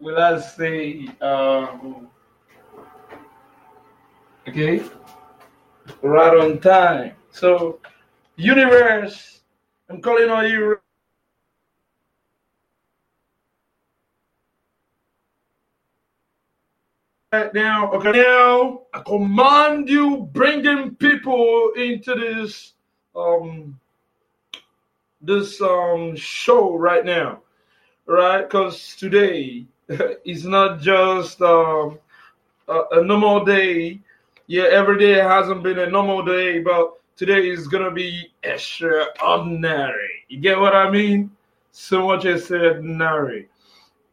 will I say, um, okay, right on time. So, universe, I'm calling on you right now. Okay, now I command you bringing people into this um this um show right now, right? Because today is not just um a, a normal day. Yeah, every day hasn't been a normal day, but today is gonna be extraordinary. You get what I mean? So much extraordinary.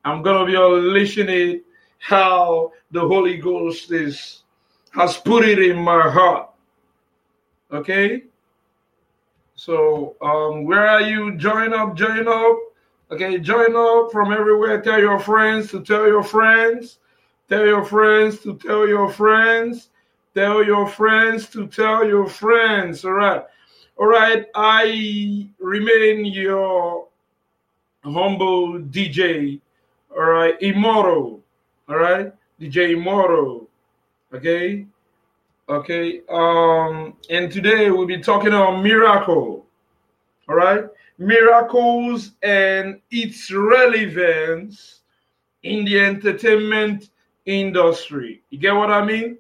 I'm gonna be unleashing it how the Holy Ghost is has put it in my heart. Okay. So um, where are you? Join up, join up. Okay, join up from everywhere. Tell your friends to tell your friends. Tell your friends to tell your friends. Tell your friends to tell your friends. All right. All right. I remain your humble DJ. All right. Immortal. All right. DJ Immortal. Okay. Okay. Um, and today we'll be talking on miracle. All right. Miracles and its relevance in the entertainment industry. You get what I mean?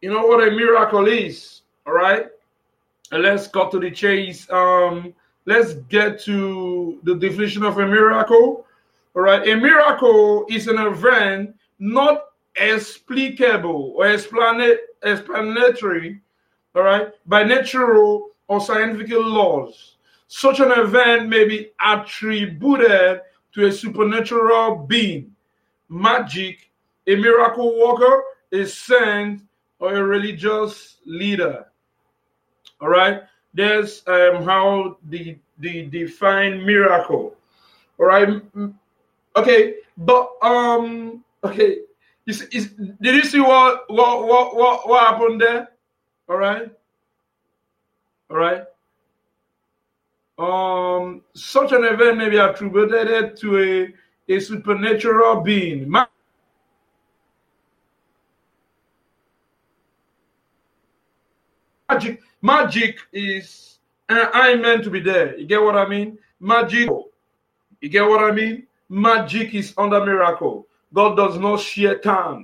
You know what a miracle is, all right? Let's cut to the chase. Um, let's get to the definition of a miracle. All right, a miracle is an event not explicable or explanatory, all right, by natural or scientific laws. Such an event may be attributed to a supernatural being, magic, a miracle worker, a saint, or a religious leader. All right, there's um, how the the define miracle. All right, okay, but um, okay, is, is, did you see what, what what what what happened there? All right. All right. Um, such an event may be attributed to a, a supernatural being. Magic, magic is uh, I meant to be there. You get what I mean? Magic. You get what I mean? Magic is under miracle. God does not share. All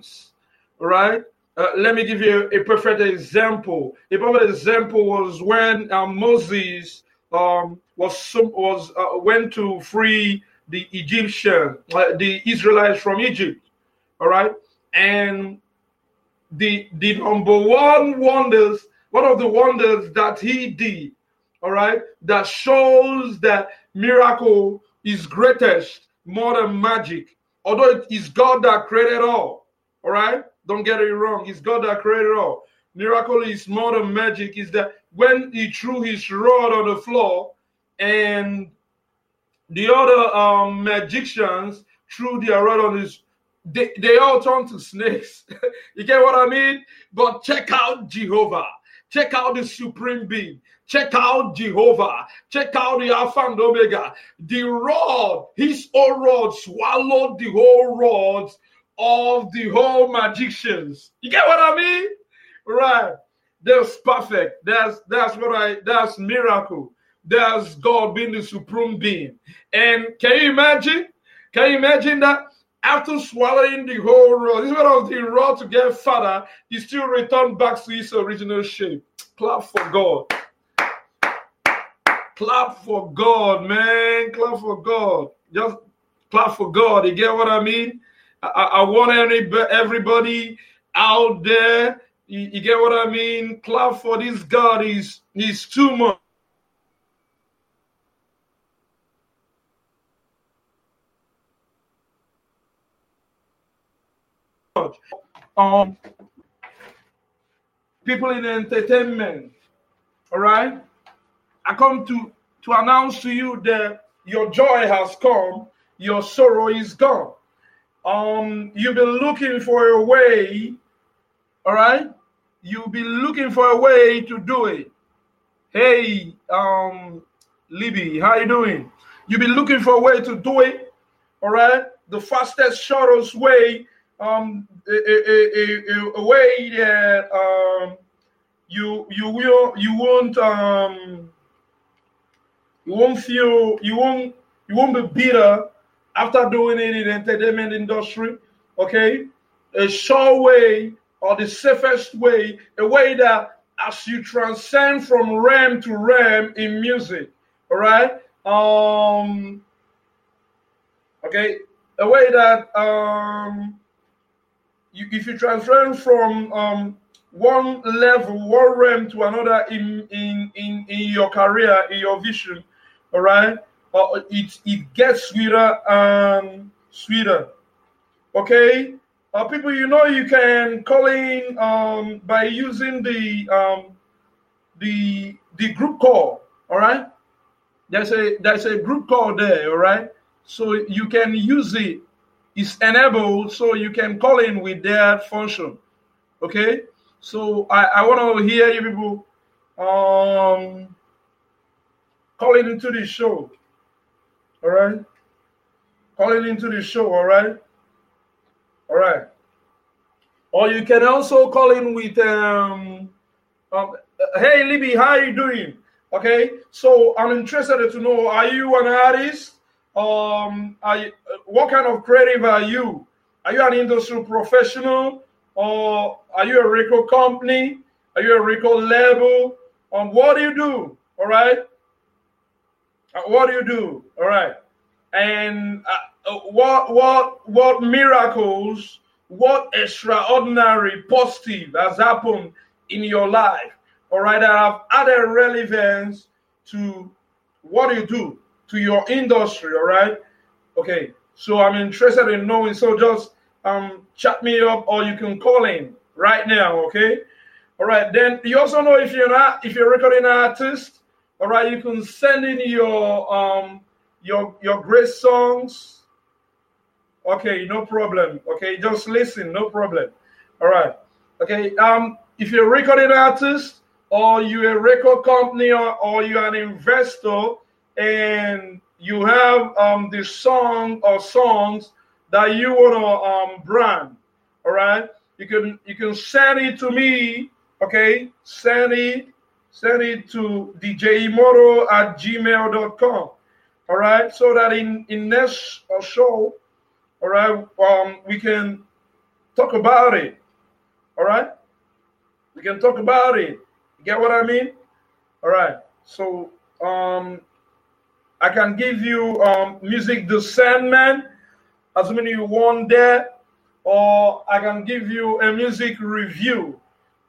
right. Uh, let me give you a, perfect example. A perfect example was when uh, Moses um, was some, was uh, went to free the Egyptian, uh, the Israelites from Egypt. All right, and the the number one wonders, one of the wonders that he did, all right, that shows that miracle is greatest more than magic Although it is God that created all. All right? Don't get it wrong. It's God that created all. Miracle is more than magic. Is that when he threw his rod on the floor and the other um, magicians threw their rod on his they, they all turned to snakes. you get what I mean? But check out Jehovah. Check out the supreme being. Check out Jehovah. Check out the Alpha and Omega. The rod, his own rod swallowed the whole rods of the whole magicians. You get what I mean? Right. That's perfect. That's that's what I that's miracle. That's God being the supreme being. And can you imagine? Can you imagine that? After swallowing the whole rod, instead of the rod to get fatter, he still returned back to his original shape. Clap for God. Clap for God, man. Clap for God. Just clap for God. You get what I mean? I, I want any, everybody out there. You, you, get what I mean? Clap for this God. He's, he's too much. Um, people in entertainment, all right? I come to, to announce to you that your joy has come, your sorrow is gone. Um, you've been looking for a way, all right? You'll be looking for a way to do it. Hey, um, Libby, how you doing? You've been looking for a way to do it, all right? the fastest, shortest way, um, a, a, a, a way that um, you you will you won't um, you won't feel you won't you won't be bitter after doing it in the entertainment industry. Okay, a sure way or the safest way, a way that as you transcend from realm to realm in music, all right. Um, okay, a way that um, you, if you transcend from um, one level, one realm to another in in in, in your career, in your vision, all right, uh, it it gets sweeter and sweeter. Okay, uh, people, you know you can call in um, by using the um, the the group call. All right, there's a there's a group call there. All right, so you can use it. It's enabled, so you can call in with that function. Okay, so I I want to hear you people um calling into the show. All right, calling into the show. All right. All right. Or you can also call in with, um, um, hey, Libby, how are you doing? Okay. So I'm interested to know, are you an artist? Um, are you, what kind of creative are you? Are you an industrial professional? Or are you a record company? Are you a record label? Um, what do you do? All right. Uh, what do you do? All right. And uh, uh, what what what miracles, what extraordinary positive has happened in your life? All right, that have added relevance to what you do to your industry. All right. Okay. So I'm interested in knowing. So just um chat me up or you can call in right now. Okay. All right. Then you also know if you're not if you're recording artist, all right, you can send in your um your your great songs. Okay, no problem. Okay, just listen, no problem. All right. Okay. Um, if you're a recording artist or you're a record company or, or you're an investor and you have um the song or songs that you want to um brand, all right, you can you can send it to me. Okay, send it send it to djimoto at gmail.com all right so that in in next show all right um we can talk about it. All right? We can talk about it. You get what i mean? All right so um i can give you um music discernment as many you want there, or i can give you a music review.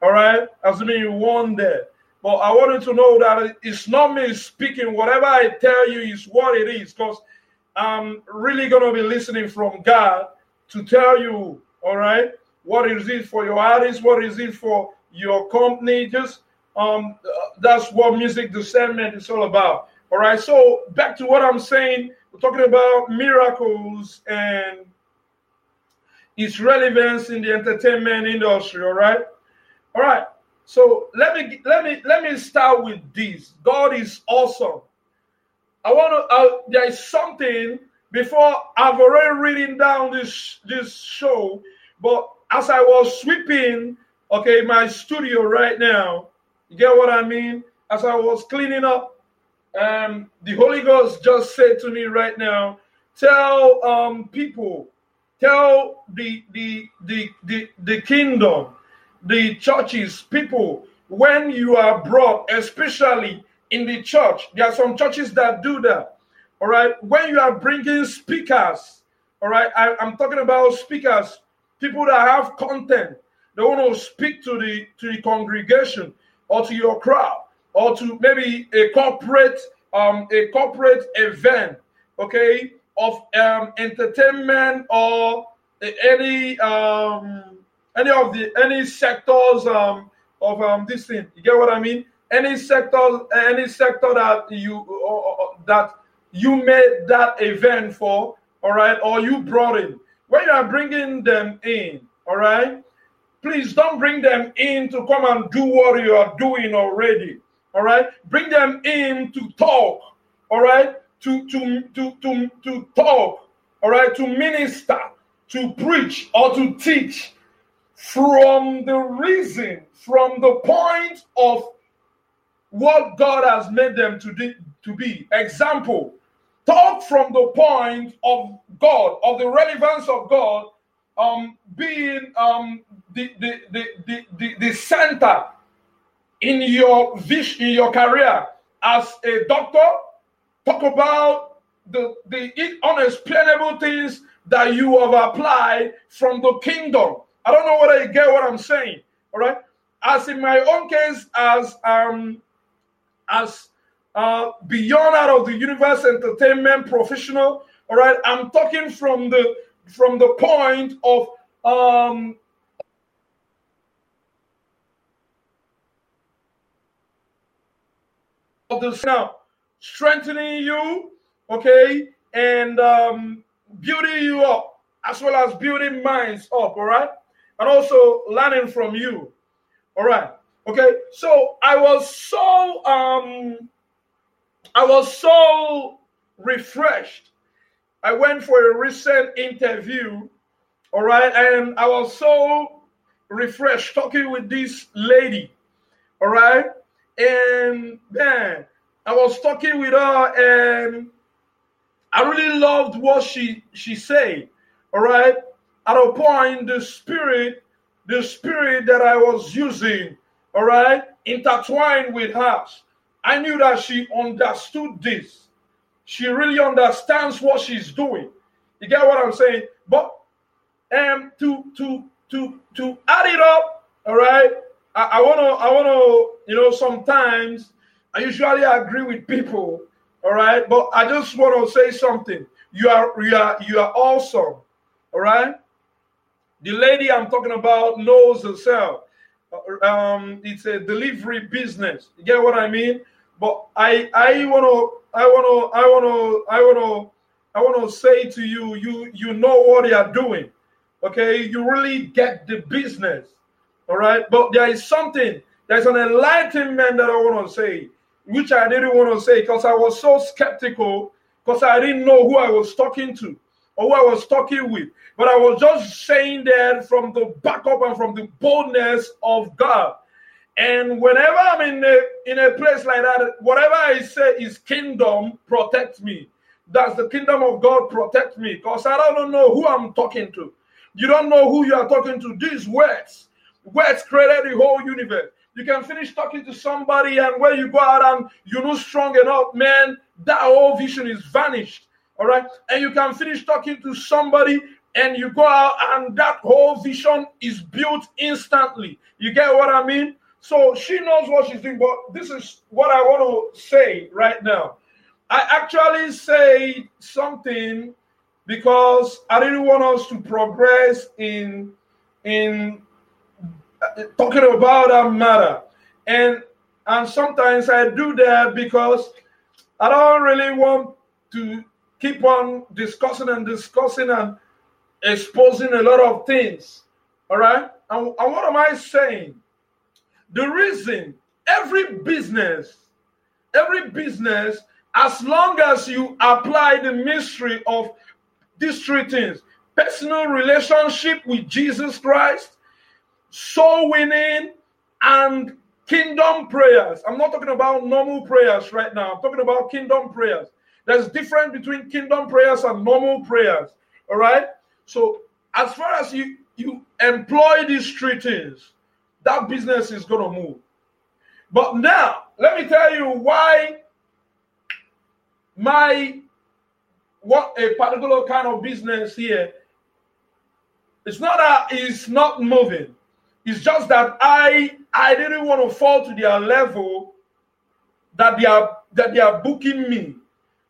All right? As many you want there. but I wanted to know that it's not me speaking. Whatever I tell you is what it is, because I'm really going to be listening from God to tell you, all right, what is it for your artist, what is it for your company. Just um, that's what music discernment is all about. All right. So back to what I'm saying, we're talking about miracles and its relevance in the entertainment industry. All right. All right. So let me let me let me start with this. God is awesome. I want to. Uh, there is something before I've already written down this this show, but as I was sweeping, okay, my studio right now, you get what I mean? As I was cleaning up, um, the Holy Ghost just said to me right now, tell um people, tell the the the the, the kingdom the churches, people, when you are brought, especially in the church, there are some churches that do that. All right. When you are bringing speakers, all right, I, am talking about speakers, people that have content, they want to speak to the to the congregation or to your crowd or to maybe a corporate um a corporate event, okay, of um entertainment or any um any of the any sectors um, of um, this thing. You get what I mean? Any sector, any sector that you uh, that you made that event for, all right, or you brought in. When you are bringing them in, all right, please don't bring them in to come and do what you are doing already. All right, bring them in to talk. All right, to to to to to talk all right, to minister, to preach, or to teach from the reason, from the point of what God has made them to, de- to be. Example, talk from the point of God, of the relevance of God um, being um, the, the, the, the, the, the center in your vision, in your career as a doctor. Talk about the, the unexplainable things that you have applied from the kingdom. I don't know whether you get what I'm saying. All right. As in my own case, as um as uh beyond out of the universe entertainment professional, all right, I'm talking from the from the point of um of the now strengthening you, okay, and um building you up as well as building minds up, all right, and also learning from you, all right, okay. So I was so um I was so refreshed I went for a recent interview, all right, and I was so refreshed talking with this lady, all right, and then I was talking with her, and I really loved what she she said, all right. At a point, the spirit, the spirit that I was using, all right, intertwined with hers. I knew that she understood this she really understands what she's doing. You get what I'm saying? But um to to to to add it up, all right. I, I wanna I wanna you know sometimes I usually agree with people, all right. But I just want to say something. You are you are you are awesome, all right. The lady I'm talking about knows herself. Uh, um, it's a delivery business. You get what I mean? But I I want to I want to, I want to, I want to, I want to say to you, you, you know what you are doing. Okay, you really get the business. All right, but there is something, there's an enlightenment that I want to say, which I didn't want to say because I was so skeptical because I didn't know who I was talking to who I was talking with. But I was just saying that from the backup and from the boldness of God. And whenever I'm in a, in a place like that, whatever I say is kingdom, protect me. Does the kingdom of God protect me? Because I don't know who I'm talking to. You don't know who you are talking to. These words, words created the whole universe. You can finish talking to somebody, and when you go out and you're not strong enough, man, that whole vision is vanished. All right. And you can finish talking to somebody, and you go out, and that whole vision is built instantly. You get what I mean? So she knows what she's doing, but this is what I want to say right now. I actually say something because I didn't want us to progress in in uh, talking about that matter. And and sometimes I do that because I don't really want to keep on discussing and discussing and exposing a lot of things. All right. And, and what am I saying? The reason every business, every business, as long as you apply the mystery of these three things personal relationship with Jesus Christ, soul winning, and kingdom prayers. I'm not talking about normal prayers right now. I'm talking about kingdom prayers. There's difference between kingdom prayers and normal prayers. All right. So as far as you you employ these three things, that business is to move. But now, let me tell you why my what a particular kind of business here. It's not that it's not moving. It's just that I I didn't want to fall to their level that they are that they are booking me.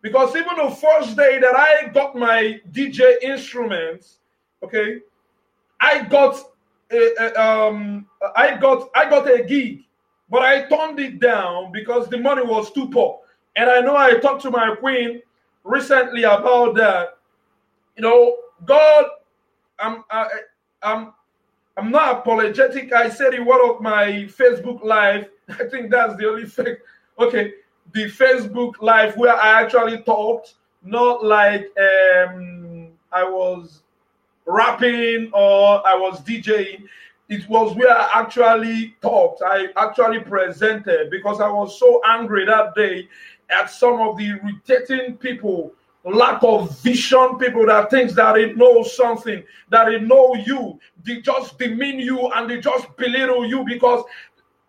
Because even the first day that I got my DJ instruments, okay, I got um, I got I got a gig, but I turned it down because the money was too poor. And I know I talked to my queen recently about that. You know, God, I'm I, I'm I'm not apologetic. I said in one of my Facebook live. I think that's the only thing. Okay, the Facebook live where I actually talked, not like um I was rapping or I was DJing. It was where I actually talked. I actually presented because I was so angry that day at some of the irritating people, lack of vision people that thinks that they know something, that they know you, they just demean you and they just belittle you because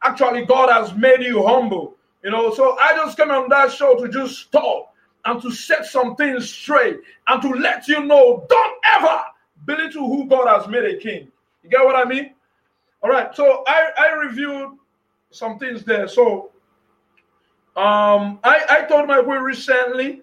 actually God has made you humble. You know, so I just came on that show to just talk and to set some things straight and to let you know don't ever belittle who God has made a king. You get what I mean? All right. So I, I reviewed some things there. So um I, I told my boy recently,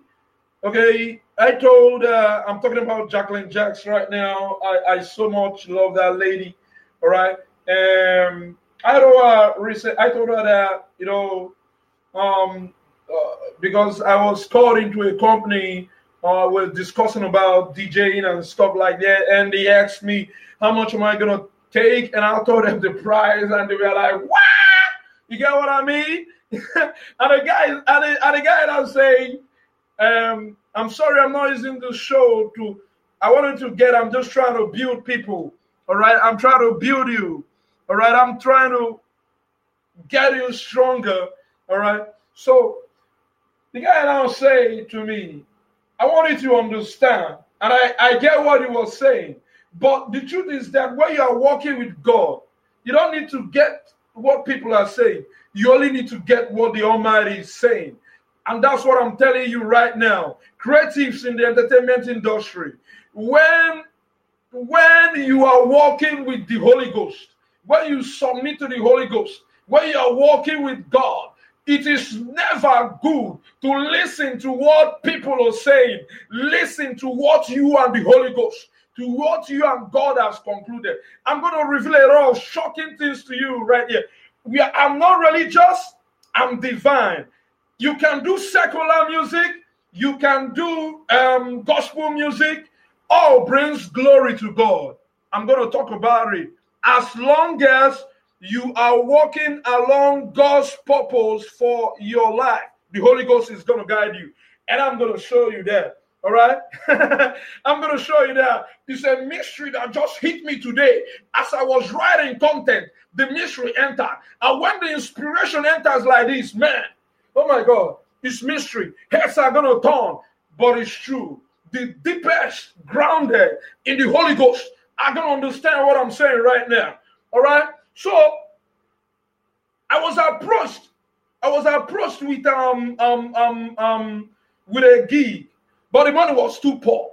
okay, I told uh, I'm talking about Jacqueline Jacks right now. I, I so much love that lady. All right. Um I told her I told her that, you know, um uh, because I was called into a company uh, we're discussing about DJing and stuff like that, and they asked me how much am I gonna take, and I told them the price, and they were like, "What? You get what I mean?" and the guy, and the, and the guy that saying, um, "I'm sorry, I'm not using the show to. I wanted to get. I'm just trying to build people. All right, I'm trying to build you. All right, I'm trying to get you stronger. All right, so." The guy now say to me, I wanted to understand, and I, I get what he was saying. But the truth is that when you are walking with God, you don't need to get what people are saying. You only need to get what the Almighty is saying. And that's what I'm telling you right now. Creatives in the entertainment industry, when when you are walking with the Holy Ghost, when you submit to the Holy Ghost, when you are walking with God, it is never good to listen to what people are saying. Listen to what you and the Holy Ghost, to what you and God has concluded. I'm going to reveal a lot of shocking things to you right here. We are, I'm not religious, I'm divine. You can do secular music, you can do um, gospel music, all brings glory to God. I'm going to talk about it. As long as you are walking along God's purpose for your life. The Holy Ghost is going to guide you. And I'm going to show you that. All right. I'm going to show you that. It's a mystery that just hit me today as I was writing content. The mystery entered. And when the inspiration enters like this, man, oh my God, it's mystery. Heads are going to turn, but it's true. The deepest grounded in the Holy Ghost are going to understand what I'm saying right now. All right. So I was approached. I was approached with um um um um with a gig, but the money was too poor.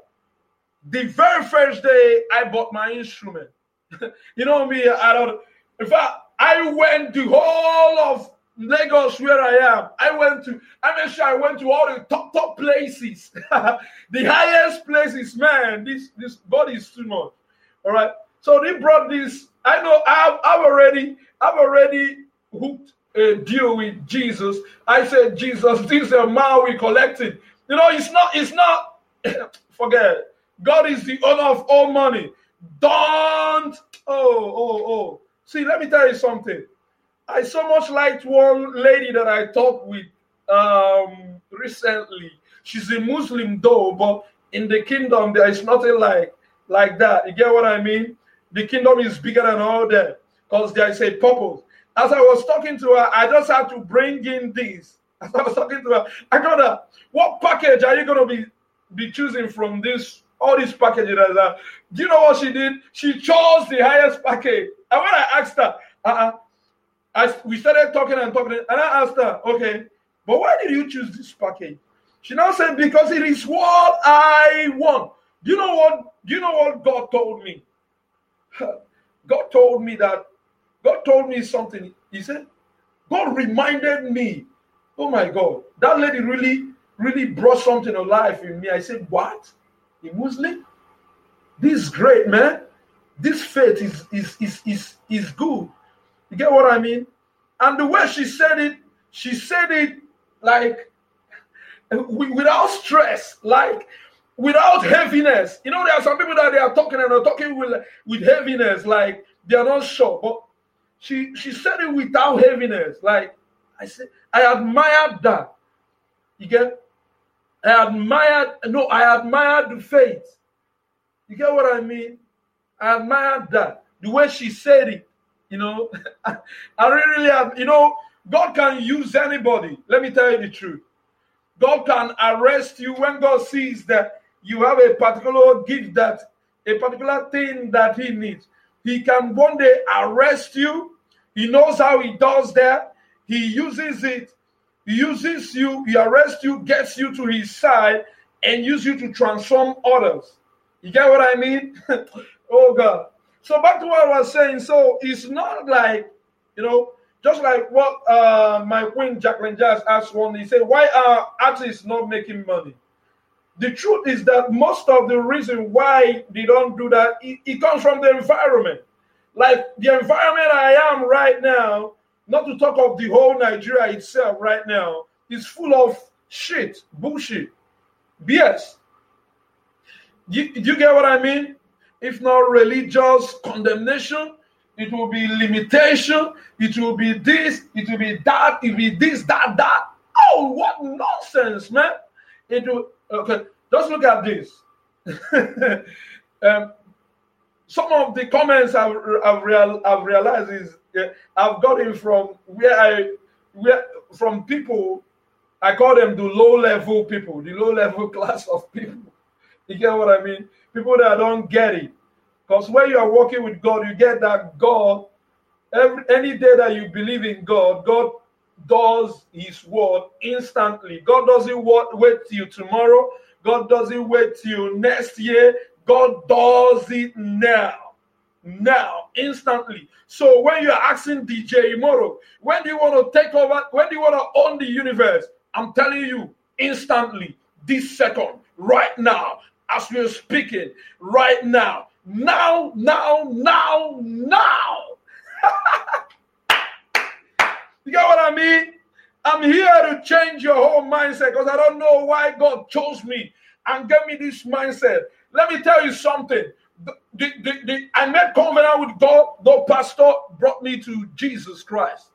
The very first day I bought my instrument, you know me, I don't. In fact, I went the whole of Lagos where I am. I went to, I made sure I went to all the top, top places, the highest places, man. This this body is too much. All right. So they brought this I know I've, I've already I've already hooked a deal with Jesus. I said, Jesus, this amount we collected. You know, it's not, it's not, forget God is the owner of all money. Don't, oh, oh, oh. See, let me tell you something. I so much liked one lady that I talked with um recently. She's a Muslim though, but in the kingdom there is nothing like like that. You get what I mean? The kingdom is bigger than all that because there is a purpose. As I was talking to her, I just had to bring in this. As I was talking to her, I got her, what package are you going to be, be choosing from this, all these packages? Do you know what she did? She chose the highest package. And when I asked her, uh-uh, I, we started talking and talking, and I asked her, okay, but why did you choose this package? She now said, because it is what I want. Do you know what? Do you know what God told me? God told me that, God told me something. He said, God reminded me, oh my God, that lady really, really brought something alive in me. I said, What? A Muslim? This is great, man. This faith is is is is is good. You get what I mean? And the way she said it, she said it like without stress, like without heaviness. You know, there are some people that they are talking and they're talking with, with heaviness, like they are not sure. But she she said it without heaviness. Like I said, I admired that. You get I admired, no, I admired the faith. You get what I mean? I admire that. The way she said it, you know, I really, have, you know, God can use anybody. Let me tell you the truth. God can arrest you when God sees that you have a particular gift that a particular thing that He needs. He can one day arrest you. He knows how He does that. He uses it. He uses you. He arrests you, gets you to His side, and use you to transform others. You get what I mean? oh God. So back to what I was saying. So it's not like, you know, just like what uh, my queen Jacqueline Jazz asked one, he said, why are artists not making money? The truth is that most of the reason why they don't do that, it, it comes from the environment. Like the environment I am right now, not to talk of the whole Nigeria itself right now, is full of shit, bullshit, BS. You, do you get what I mean? If not religious condemnation, it will be limitation, it will be this, it will be that, it will be this, that, that. Oh, what nonsense, man! It will okay. Just look at this. um, some of the comments I've, I've, real, I've realized is uh, I've gotten from where I where from people I call them the low level people, the low level class of people. You get what I mean? People that don't get it. Because when you are working with God, you get that God, every any day that you believe in God, God does his word instantly. God doesn't wait till tomorrow. God doesn't wait till next year. God does it now. Now, instantly. So when you're asking DJ tomorrow, when do you want to take over? When do you want to own the universe? I'm telling you, instantly, this second, right now, as we're speaking, right now, now, now, now, now. you get what I mean? I'm here to change your whole mindset because I don't know why God chose me and gave me this mindset. Let me tell you something. The, the, the, I made covenant with God. The pastor brought me to Jesus Christ.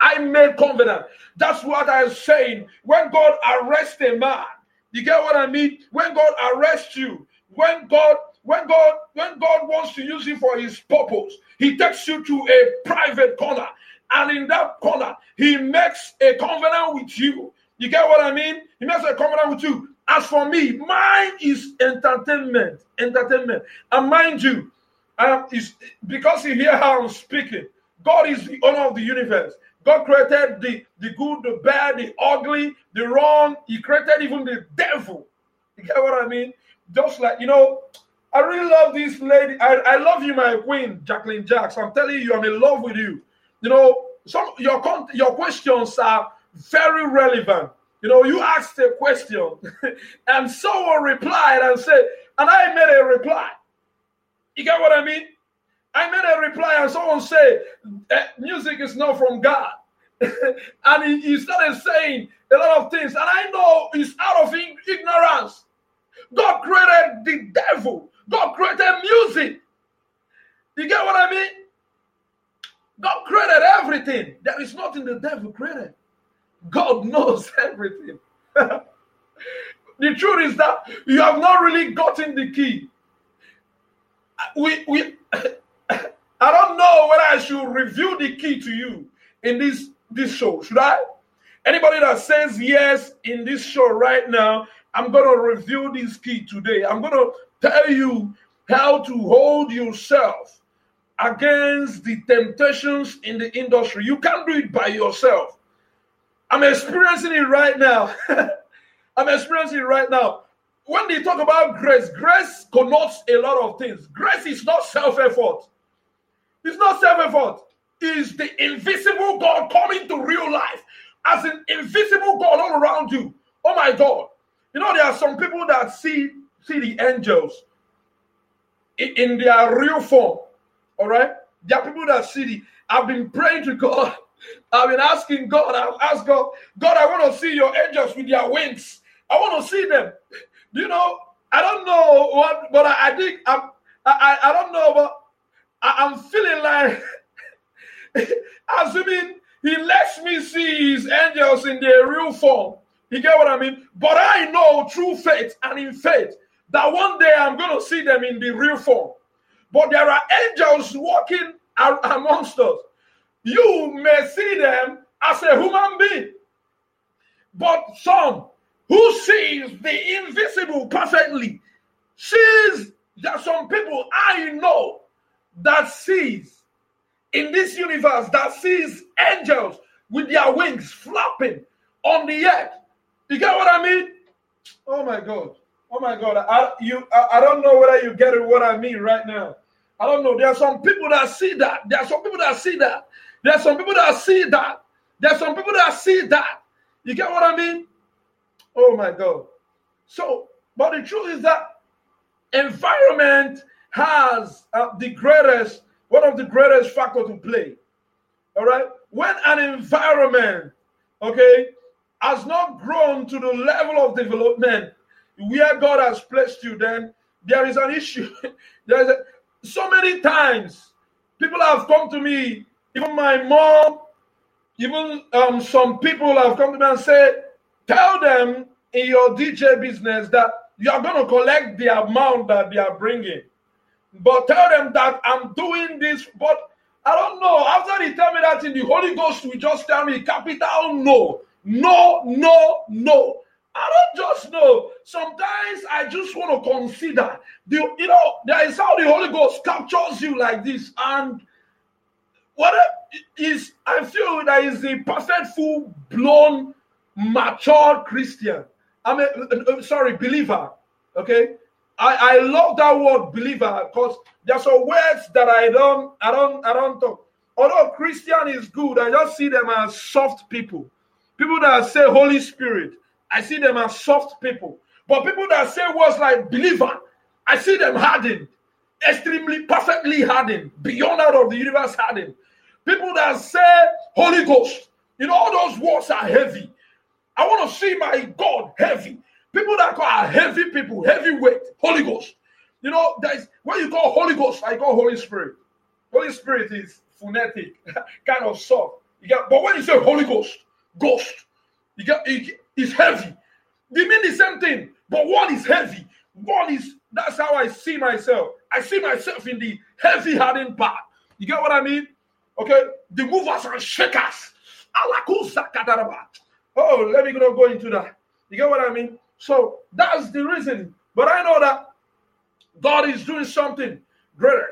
I made covenant. That's what I'm saying. When God arrests a man, you get what I mean? When God arrests you, when God when God when God wants to use you for his purpose, he takes you to a private corner. And in that corner, he makes a covenant with you. You get what I mean? He makes a covenant with you. As for me, mine is entertainment. Entertainment. And mind you, um, is because you hear how I'm speaking. God is the owner of the universe. God created the, the good, the bad, the ugly, the wrong. He created even the devil. You get what I mean? Just like, you know, I really love this lady. I, I love you, my queen, Jacqueline Jacks. I'm telling you, I'm in love with you. You know, some your your questions are very relevant. You know, you asked a question, and someone replied and said, and I made a reply. You get what I mean? I made a reply, and someone said, eh, music is not from God. and he, he started saying a lot of things, and I know it's out of ignorance. God created the devil God created music. You get what I mean? God created everything. There is nothing the devil created. God knows everything. the truth is that you have not really gotten the key. We we I don't know whether I should review the key to you in this this show. Should I? Anybody that says yes in this show right now, I'm going to review this key today. I'm going to tell you how to hold yourself against the temptations in the industry. You can't do it by yourself. I'm experiencing it right now. I'm experiencing it right now. When they talk about grace, grace connotes a lot of things. Grace is not self effort, it's not self effort. It's the invisible God coming to real life as an invisible God all around you. Oh my God. You know, there are some people that see see the angels in, in their real form. All right. There are people that see the. I've been praying to God. I've been asking God. I've asked God, God, I want to see your angels with their wings. I want to see them. You know? I don't know what, but I, I think I'm. I, I don't know, but I, am feeling like assuming he lets me see his angels in their real form. You get what I mean? But I know through faith and in faith that one day I'm going to see them in the real form. But there are angels walking amongst us. You may see them as a human being, but some who sees the invisible perfectly sees that some people I know that sees in this universe that sees angels with their wings flapping on the earth. You get what I mean? Oh my God. Oh my God. I, you, I, I don't know whether you get it, what I mean right now. I don't know. There are some people that see that. There are some people that see that. There are some people that see that. There are some people that see that. You get what I mean? Oh my God. So, but the truth is that environment has uh, the greatest, one of the greatest factor to play. All right. When an environment, okay, has not grown to the level of development where God has placed you, then there is an issue. there is a, so many times people have come to me, even my mom, even um, some people have come to me and said, Tell them in your DJ business that you are going to collect the amount that they are bringing. But tell them that I'm doing this. But I don't know. After they tell me that in the Holy Ghost, we just tell me capital no. No, no, no. I don't just know. Sometimes I just want to consider the you know, there is how the Holy Ghost captures you like this. And what is I feel that is the perfect full blown mature Christian. I mean, uh, uh, sorry, believer. Okay, I, I love that word believer because there's some words that I don't, I don't, I don't talk. Although Christian is good, I just see them as soft people. People that say Holy Spirit, I see them as soft people. But people that say words like believer, I see them hardened, extremely, perfectly hardened, beyond out of the universe hardened. People that say Holy Ghost, you know, all those words are heavy. I want to see my God heavy. People that are heavy people, heavyweight, Holy Ghost. You know, there's what you call Holy Ghost, I call Holy Spirit. Holy Spirit is phonetic, kind of soft. You get, but when you say Holy Ghost, ghost, you get it, it's heavy. They mean the same thing, but one is heavy. One is that's how I see myself. I see myself in the heavy hardened part. You get what I mean? Okay, the movers and shakers. Oh, let me not go into that. You get what I mean? So that's the reason. But I know that God is doing something greater.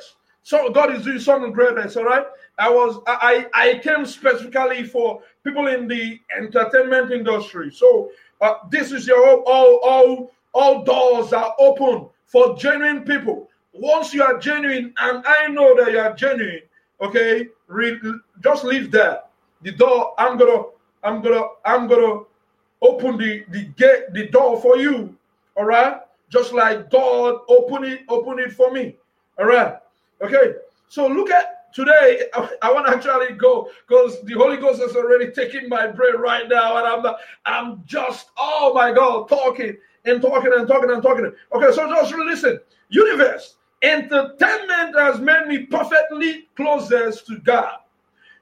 So God is doing something greater. All right. I was I I came specifically for people in the entertainment industry. So uh, this is your all all all doors are open for genuine people. Once you are genuine, and I know that you are genuine, okay, re- just leave there. The door, I'm gonna, I'm gonna, I'm gonna open the the gate, the door for you. All right, just like God open it, open it for me. All right, okay. So look at today. I, want to actually go because the Holy Ghost is already taking my brain right now, and I'm not, I'm just oh my God, talking and talking and talking and talking. Okay, so just listen. Universe, entertainment has made me perfectly closest to God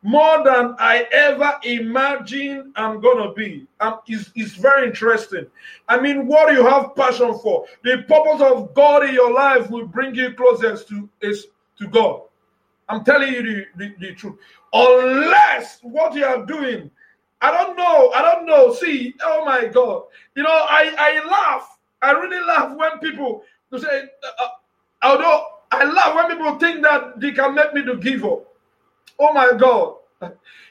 more than I ever imagined I'm gonna be. Um, is is very interesting. I mean, what you have passion for, the purpose of God in your life will bring you closest to is to God. I'm telling you the, the, the truth. Unless what you are doing, I don't know. I don't know. See, oh my God. You know, I, I laugh. I really laugh when people say, uh, uh although I laugh when people think that they can make me to give up. Oh my God.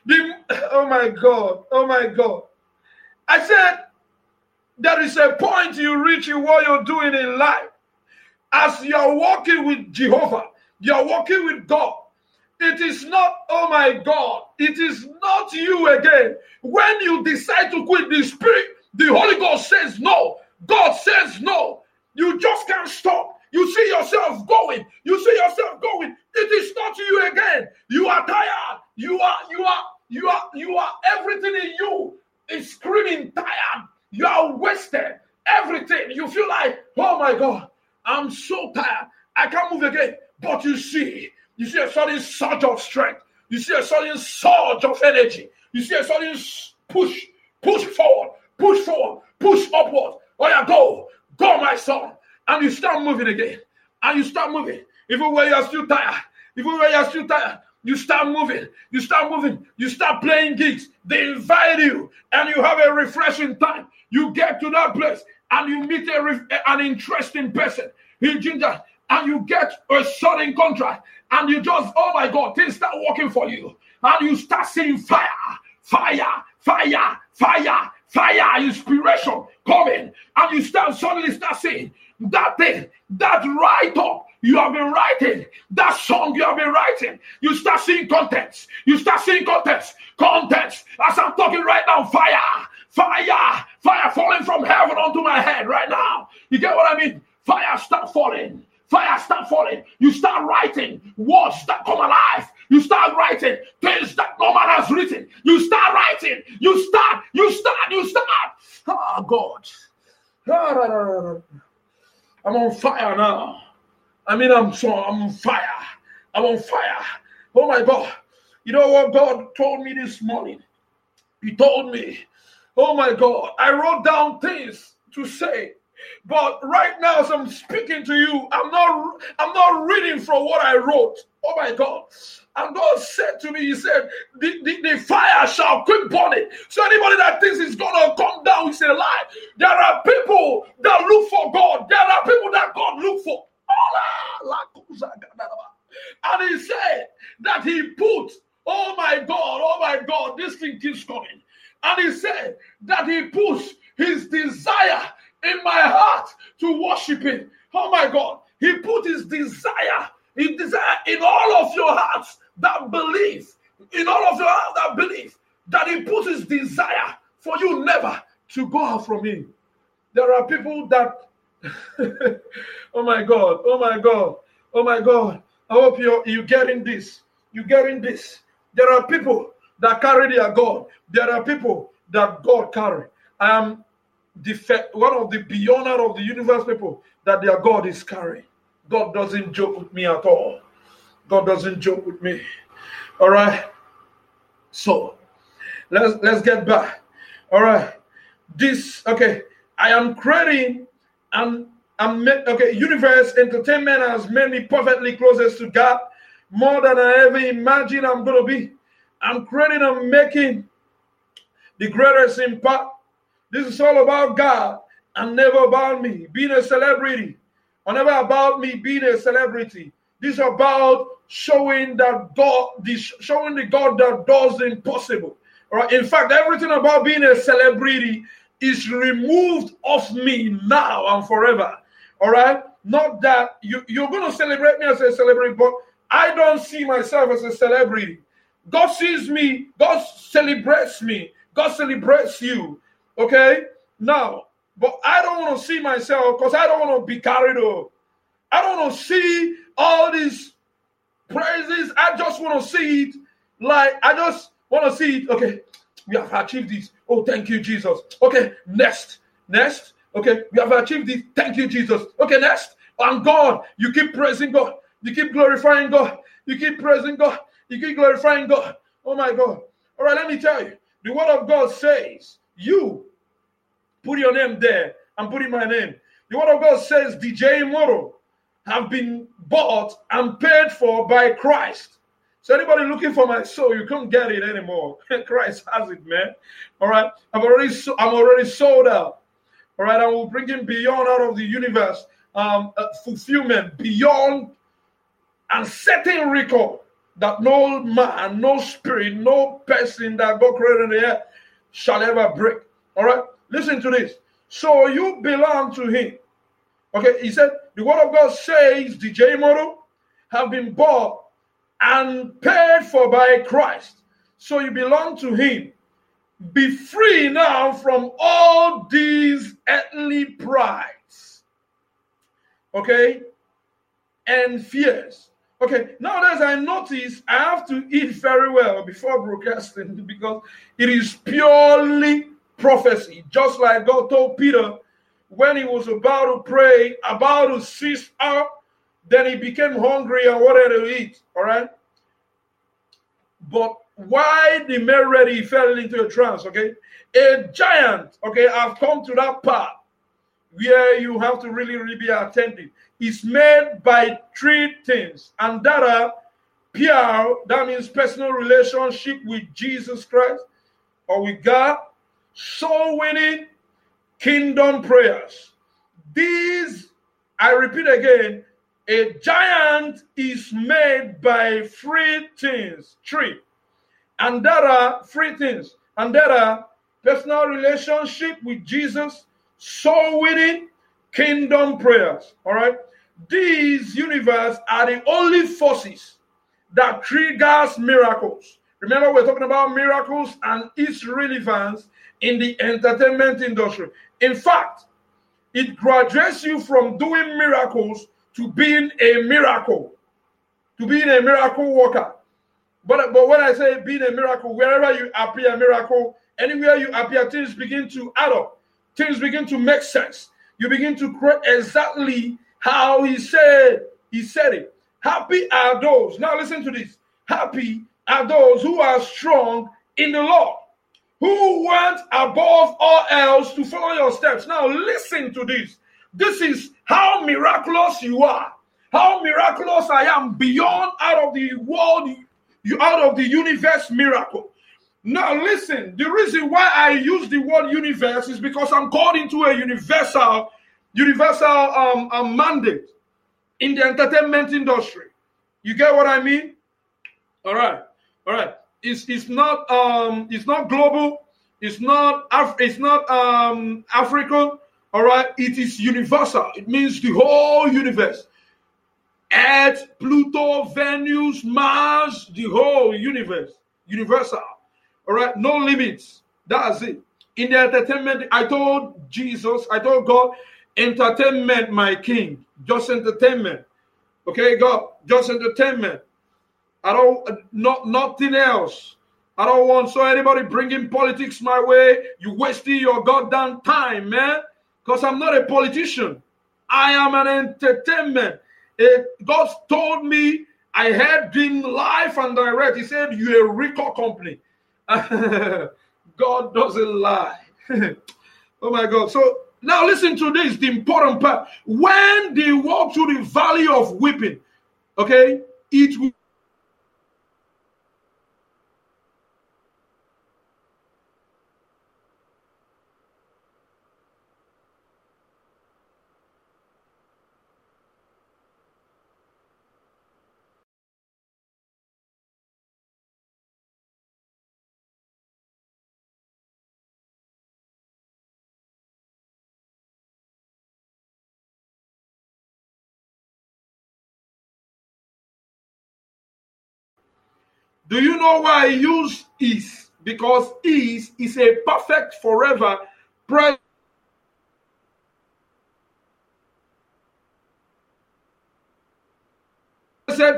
The, oh my God. Oh my God. I said, there is a point you reach in what you're doing in life. As you're walking with Jehovah, you're walking with God. It is not, oh my God, it is not you again. When you decide to quit the Spirit, the Holy Ghost says no. God says no. You just can't stop. You see yourself going. You see yourself going. It is not you again. You are tired. You are, you are, you are, you are, everything in you is screaming tired. You are wasted. Everything. You feel like, oh my God, I'm so tired. I can't move again. But you see, you see a sudden surge of strength. You see a sudden surge of energy. You see a sudden push, push forward, push forward, push upward. Oh yeah, go, go, my son. and you start moving again, and you start moving, even when you're still tired, even when you're still tired, you start moving, you start moving, you start playing gigs. They invite you, and you have a refreshing time. You get to that place, and you meet a, an interesting person. He ginger, and you get a sudden contract, and you just, oh my God, things start working for you, and you start seeing fire, fire, fire, fire, fire, inspiration coming, and you start suddenly start seeing that thing, that write up you have been writing, that song you have been writing, you start seeing contents. You start seeing contents, contents. As I'm talking right now, fire, fire, fire falling from heaven onto my head right now. You get what I mean? Fire start falling. Fire start falling. You start writing words that come alive. You start writing things that no man has written. You start writing. You start. You start. You start. Oh God. Ah, I'm on fire now. I mean, I'm so I'm on fire. I'm on fire. Oh my God. You know what God told me this morning? He told me, oh my God, I wrote down things to say. But right now, as I'm speaking to you, I'm not I'm not reading from what I wrote. Oh my God. And God said to me, He said, the, the, the fire shall quick burning. So anybody that thinks it's gonna come down is a lie. There are people that look for God. There are people that God look for. And he said that he put, oh my God, oh my God, this thing keeps coming. And he said that he puts his desire in my heart to worship him. Oh my God, he put his desire, his desire in all of your hearts that believe, in all of your hearts that believe, that he put his desire for you never to go out from him. There are people that oh my God. Oh my God. Oh my God. I hope you're you getting this. You're getting this. There are people that carry their God. There are people that God carry. Am the one of the beyonder of the universe people that their God is carrying. God doesn't joke with me at all. God doesn't joke with me. All right. So let's let's get back. All right. This okay. I am creating I'm, I'm okay. Universe entertainment has made me perfectly closest to God, more than I ever imagined I'm gonna be. I'm creating and making the greatest impact. This is all about God and never about me being a celebrity, or never about me being a celebrity. This is about showing that God, this showing the God that does the impossible. Right. In fact, everything about being a celebrity is removed of me now and forever. All right. Not that you, you're going to celebrate me as a celebrity, but I don't see myself as a celebrity. God sees me, God celebrates me, God celebrates you. Okay. Now, but I don't want to see myself because I don't want to be carried away. I don't want to see all these praises. I just want to see it like I just want to see it. Okay, we have achieved this. Oh, thank you, Jesus. Okay, next, next. Okay, we have achieved this. Thank you, Jesus. Okay, next. And God, you keep praising God. You keep glorifying God. You keep praising God. You keep glorifying God. Oh my God. All right, let me tell you. The word of God says, You put your name there and put in my name. The word of God says, DJ Moro have been bought and paid for by Christ. So anybody looking for my soul, you can't get it anymore. Christ has it, man. All right, I'm already so, I'm already sold out. All right, I will bring him beyond out of the universe, um, uh, fulfillment beyond and setting record that no man, no spirit, no person that God created in the earth shall ever break. All right, listen to this. So you belong to Him. Okay, he said the word of God says the J model have been bought and paid for by Christ. So you belong to Him. Be free now from all these earthly prides. Okay? And fears. Okay, nowadays I notice I have to eat very well before broadcasting because it is purely prophecy. Just like God told Peter when he was about to pray, about to cease out then he became hungry and wanted to eat. All right. But why the man ready fell into a trance? Okay. A giant, okay, I've come to that part. where you have to really, really be attentive. It's made by three things. And that are pure, that means personal relationship with Jesus Christ or with God, soul winning, kingdom prayers. These, I repeat again, a giant is made by three things. Three. And there are three things. And there are personal relationship with Jesus, soul winning, kingdom prayers. All right. These universe are the only forces that triggers miracles. Remember, we're talking about miracles and its relevance in the entertainment industry. In fact, it graduates you from doing miracles to being a miracle, to being a miracle worker. But, but when I say being a miracle, wherever you appear a miracle, anywhere you appear, things begin to add up. Things begin to make sense. You begin to create exactly how he said he said it. Happy are those. Now listen to this. Happy are those who are strong in the Lord, who want above all else to follow your steps. Now listen to this. This is how miraculous you are. How miraculous I am beyond out of the world, you out of the universe miracle. Now listen, the reason why I use the word universe is because I'm called into a universal, universal um, um, mandate in the entertainment industry. You get what I mean? All right, all right. It's it's not um it's not global. It's not Af- it's not um African. All right, it is universal. It means the whole universe. Earth, Pluto, Venus, Mars, the whole universe. Universal. All right, no limits. That's it. In the entertainment, I told Jesus, I told God, entertainment, my king. Just entertainment. Okay, God, just entertainment. I don't uh, not nothing else. I don't want so anybody bringing politics my way. You wasting your goddamn time, man because I'm not a politician. I am an entertainment. It, God told me, I had in live and direct. He said, You're a record company. God doesn't lie. oh my God. So now listen to this the important part. When they walk through the valley of weeping, okay, it will Do you know why I use is? Because is is a perfect forever present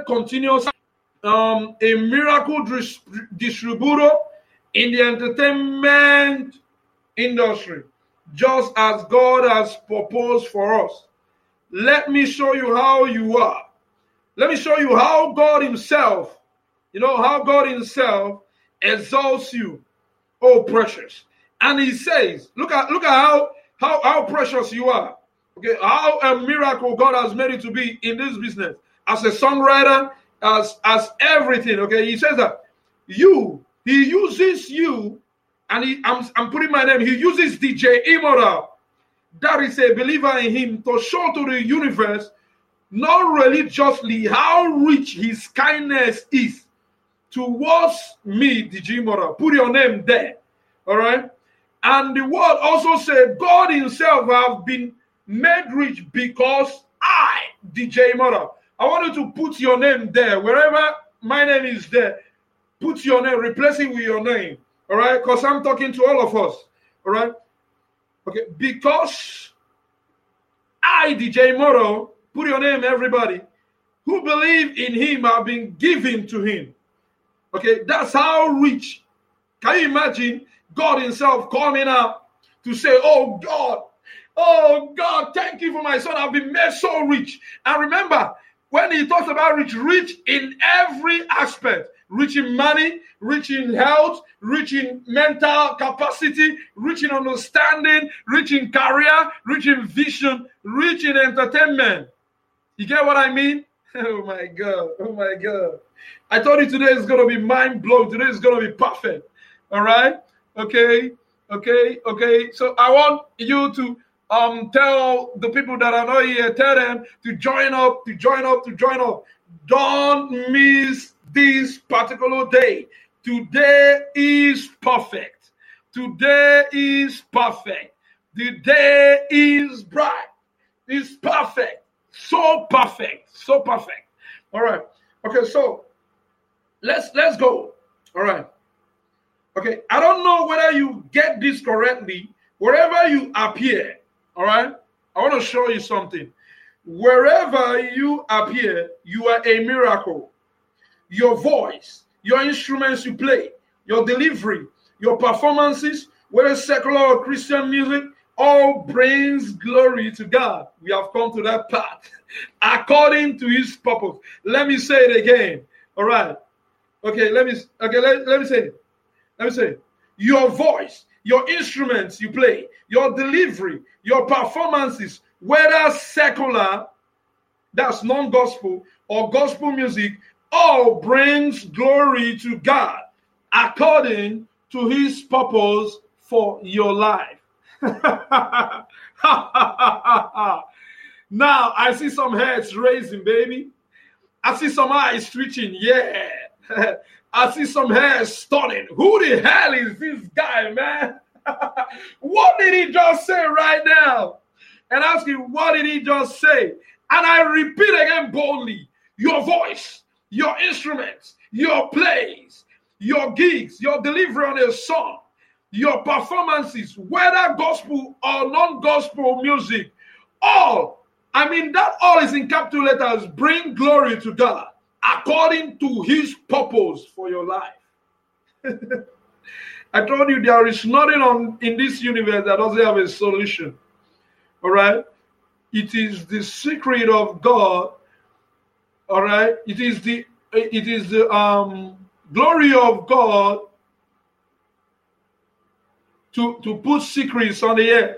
continuous um, a miracle dis- distributor in the entertainment industry, just as God has proposed for us. Let me show you how you are. Let me show you how God Himself you know how God Himself exalts you, oh precious. And He says, look at look at how how how precious you are. Okay, how a miracle God has made it to be in this business as a songwriter, as as everything. Okay, He says that you He uses you, and he I'm I'm putting my name. He uses DJ Immortal. That is a believer in Him to show to the universe, not religiously, how rich His kindness is towards me, DJ Moro. Put your name there. All right. And the word also said, God Himself have been made rich because I, DJ Moro. I want you to put your name there. Wherever my name is there, put your name, replace it with your name. All right. Because I'm talking to all of us. All right. Okay. Because I, DJ Moro, put your name, everybody, who believe in him have been given to him. Okay, that's how rich. Can you imagine God Himself coming out to say, Oh God, oh God, thank you for my son. I've been made so rich. And remember, when he talks about rich, rich in every aspect, rich in money, rich in health, rich in mental capacity, rich in understanding, rich in career, rich in vision, rich in entertainment. You get what I mean? Oh my God. Oh my God. I told you today is going to be mind blowing. Today is going to be perfect. All right. Okay. Okay. Okay. So I want you to um tell the people that are not here, tell them to join up, to join up, to join up. Don't miss this particular day. Today is perfect. Today is perfect. The day is bright. It's perfect. So perfect. So perfect. All right. Okay, so let's let's go. All right. Okay, I don't know whether you get this correctly. Wherever you appear, all right, I want to show you something. Wherever you appear, you are a miracle. Your voice, your instruments you play, your delivery, your performances, whether secular or Christian music, all brings glory to God. We have come to that part according to his purpose. Let me say it again. All right. Okay, let me okay, let, let me say it. Let me say it. Your voice, your instruments you play, your delivery, your performances, whether secular, that's non-gospel, or gospel music, all brings glory to God according to his purpose for your life. now I see some heads raising, baby. I see some eyes twitching. Yeah. I see some hairs stunning. Who the hell is this guy, man? what did he just say right now? And ask him, what did he just say? And I repeat again boldly your voice, your instruments, your plays, your gigs, your delivery on a song, your performances, whether gospel or non gospel music, all, I mean, that all is in capital letters, bring glory to God according to his purpose for your life. I told you there is nothing on in this universe that doesn't have a solution. All right. It is the secret of God. All right. It is the it is the um glory of God to, to put secrets on the earth.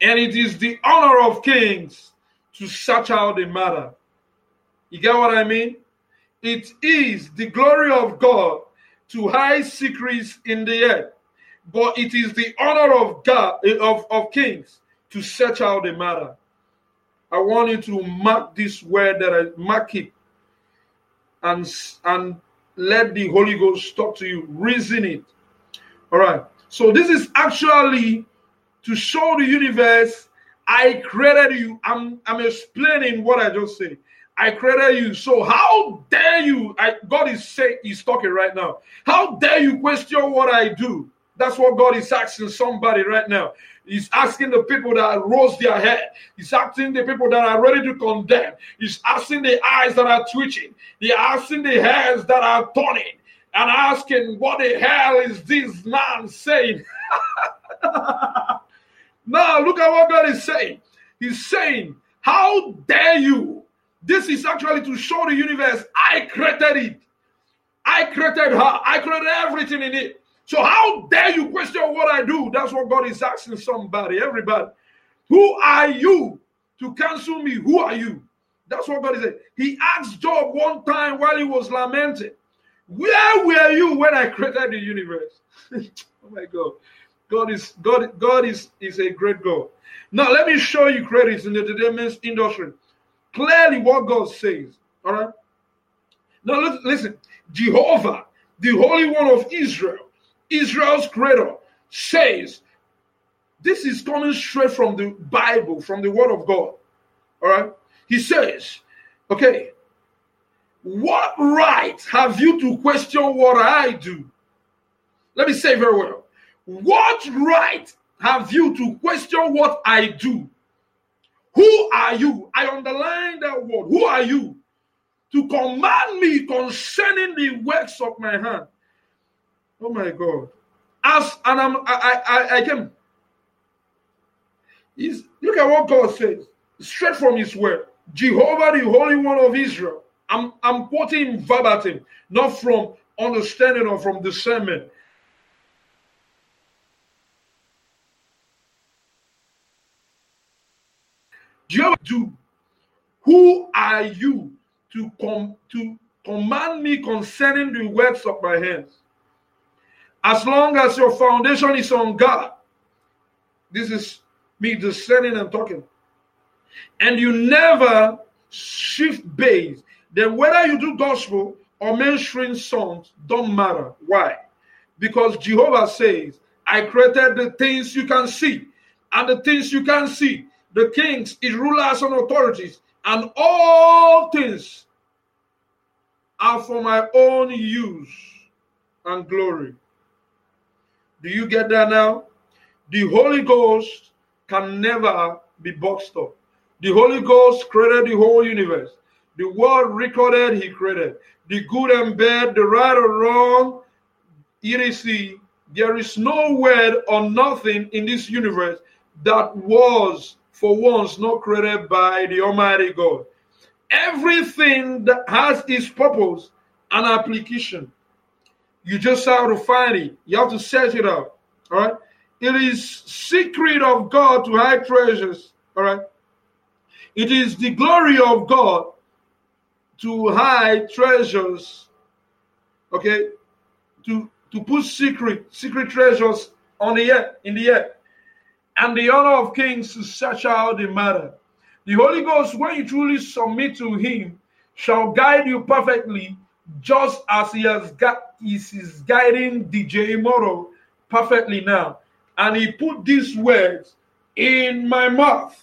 And it is the honor of kings to search out the matter. You get what I mean? It is the glory of God to hide secrets in the earth, but it is the honor of God eh, of, of kings to search out the matter. I want you to mark this word that I mark it and and let the Holy Ghost talk to you, reason it. All right. So this is actually to show the universe I created you. I'm I'm explaining what I just said. I created you. So how dare you? I, God is saying He's talking right now. How dare you question what I do? That's what God is asking somebody right now. He's asking the people that rose their head. He's asking the people that are ready to condemn. He's asking the eyes that are twitching. He's asking the hands that are turning and asking, What the hell is this man saying? now, look at what God is saying. He's saying, How dare you this is actually to show the universe I created it. I created her. I created everything in it. So how dare you question what I do? That's what God is asking somebody, everybody. Who are you to cancel me? Who are you? That's what God is saying. He asked Job one time while he was lamenting, Where were you when I created the universe? oh my God. God is God, God is, is a great God. Now let me show you credits in the entertainment industry clearly what God says. All right. Now listen, Jehovah, the Holy One of Israel, Israel's creator, says this is coming straight from the Bible, from the Word of God. All right. He says, okay, what right have you to question what I do? Let me say very well. What right have you to question what I do? Who are you? I underline that word. Who are you? To command me concerning the works of my hand. Oh my God. As and I'm I I I came. He's, look at what God says, straight from his word. Jehovah, the Holy One of Israel, I'm, I'm quoting verbatim, not from understanding or from discernment. Jehovah do. Who are you to come to command me concerning the works of my hands? As long as your foundation is on God, this is me discerning and talking, and you never shift base, then whether you do gospel or mainstream songs don't matter. Why? Because Jehovah says, I created the things you can see and the things you can see, the kings, his rulers and authorities, and all things are for my own use and glory. Do you get that now? The Holy Ghost can never be boxed up. The Holy Ghost created the whole universe. The world recorded, He created. The good and bad, the right or wrong, the, there is no word or nothing in this universe that was for once not created by the Almighty God. Everything that has its purpose and application. You just have to find it. You have to search it out. All right. It is secret of God to hide treasures. All right. It is the glory of God to hide treasures. Okay. To to put secret secret treasures on the earth in the earth and the honor of kings to search out the matter. The Holy Ghost, when you truly submit to Him, shall guide you perfectly, just as He has got is, is guiding DJ Moro perfectly now. And He put these words in my mouth.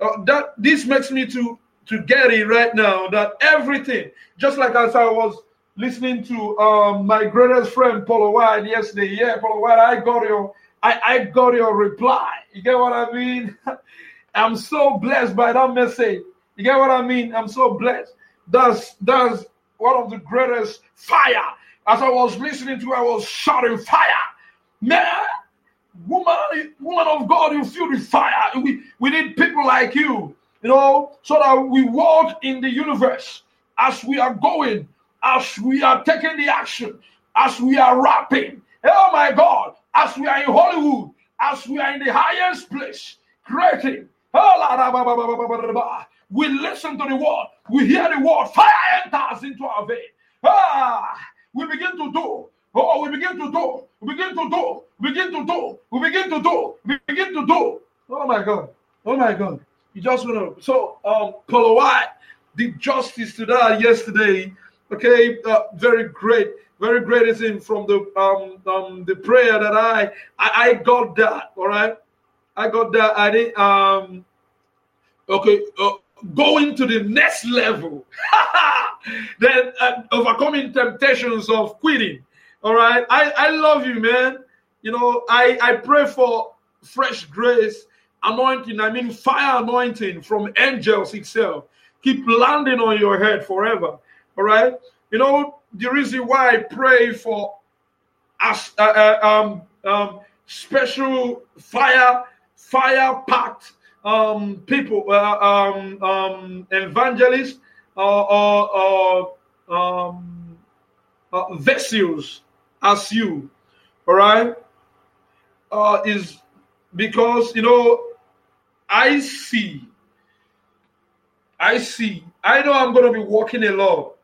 Uh, that this makes me to to get it right now. That everything, just like as I was listening to um, my greatest friend Paulo White yesterday. Yeah, Paulo White, I got your I, I got your reply. You get what I mean? I'm so blessed by that message. You get what I mean? I'm so blessed. That's that's one of the greatest fire. As I was listening to, I was shouting fire. Man, woman, woman of God, you feel the fire. We we need people like you, you know, so that we walk in the universe as we are going, as we are taking the action, as we are rapping. Oh my God, as we are in Hollywood, as we are in the highest place, creating. We listen to the word, we hear the word, fire enters into our vein. Ah, we begin to do. Oh, we begin to do. We begin to do. We begin to do. We begin to do. We begin to do. Oh my God. Oh my God. You just want to. So, um, Paulo White did justice to that yesterday. Okay, uh, very great very great is in from the um, um the prayer that I, I I got that all right I got that I did um okay uh, going to the next level then uh, overcoming temptations of quitting all right I I love you man you know I I pray for fresh grace anointing I mean fire anointing from angels itself. Keep landing on your head forever. All right? You know the reason why I pray for us, uh, uh, um, um, special fire, fire packed um, people, uh, um, um, evangelists, or um, uh, vessels as you, all right, uh, is because you know I see, I see, I know I'm going to be walking a lot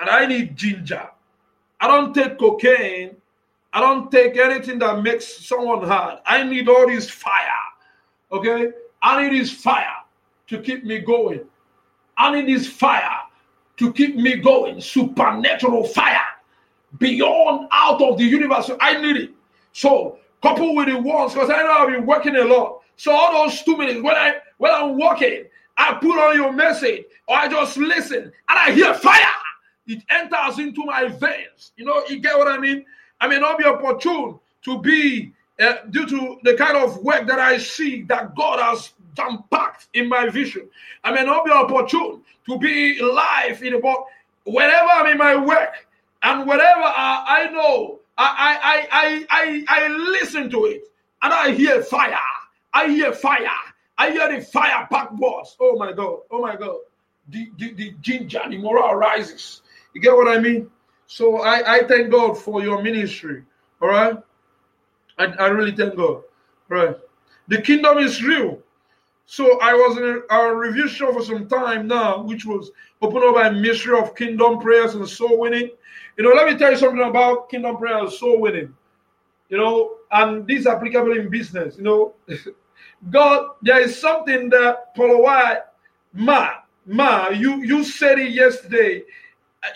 and I need ginger. I don't take cocaine. I don't take anything that makes someone hard. I need all this fire. Okay? I need this fire to keep me going. I need this fire to keep me going. Supernatural fire beyond out of the universe. I need it. So couple with the ones, because I know I've been working a lot. So all those two minutes when I when I'm walking, I put on your message or I just listen and I hear fire it enters into my veins. You know, you get what I mean? I may not be opportune to be uh, due to the kind of work that I see that God has jam packed in my vision. I may not be opportune to be live in about wherever I'm in my work and wherever I, I know, I, I, I, I, I listen to it and I hear fire. I hear fire. I hear the fire packed words. Oh my God. Oh my God. the, the, the ginger, the morale rises. You get what I mean? So I, I thank God for your ministry. All right. I, I really thank God. Right. The kingdom is real. So I was in a, a review show for some time now, which was opened up by mystery of kingdom prayers and soul winning. You know, let me tell you something about kingdom prayer and soul winning. You know, and this is applicable in business. You know, God, there is something that White, ma, ma, you you said it yesterday.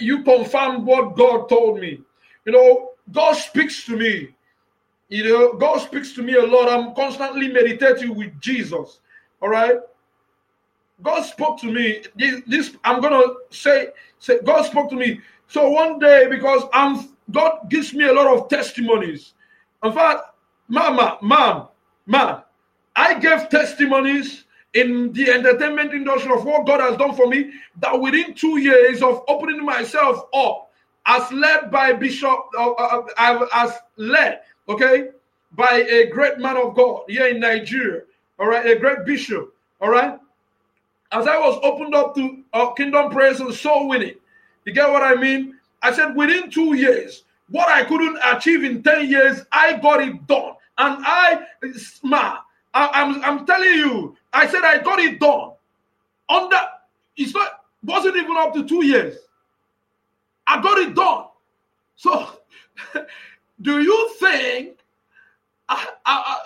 You confirmed what God told me. You know, God speaks to me. You know, God speaks to me a lot. I'm constantly meditating with Jesus. All right. God spoke to me. This, this I'm gonna say, say God spoke to me. So one day, because I'm God gives me a lot of testimonies. In fact, mama, mom, mom, I gave testimonies in the entertainment industry of what God has done for me. That within two years of opening myself up, as led by Bishop, uh, uh, uh as led, okay, by a great man of God here in Nigeria, all right, a great bishop, all right. As I was opened up to uh, kingdom praise and soul winning, you get what I mean? I said within two years, what I couldn't achieve in 10 years, I got it done. And I, smart. I, I'm, I'm telling you, I said I got it done. Under, it's not, wasn't even up to two years. I got it done. So, do you think I, I,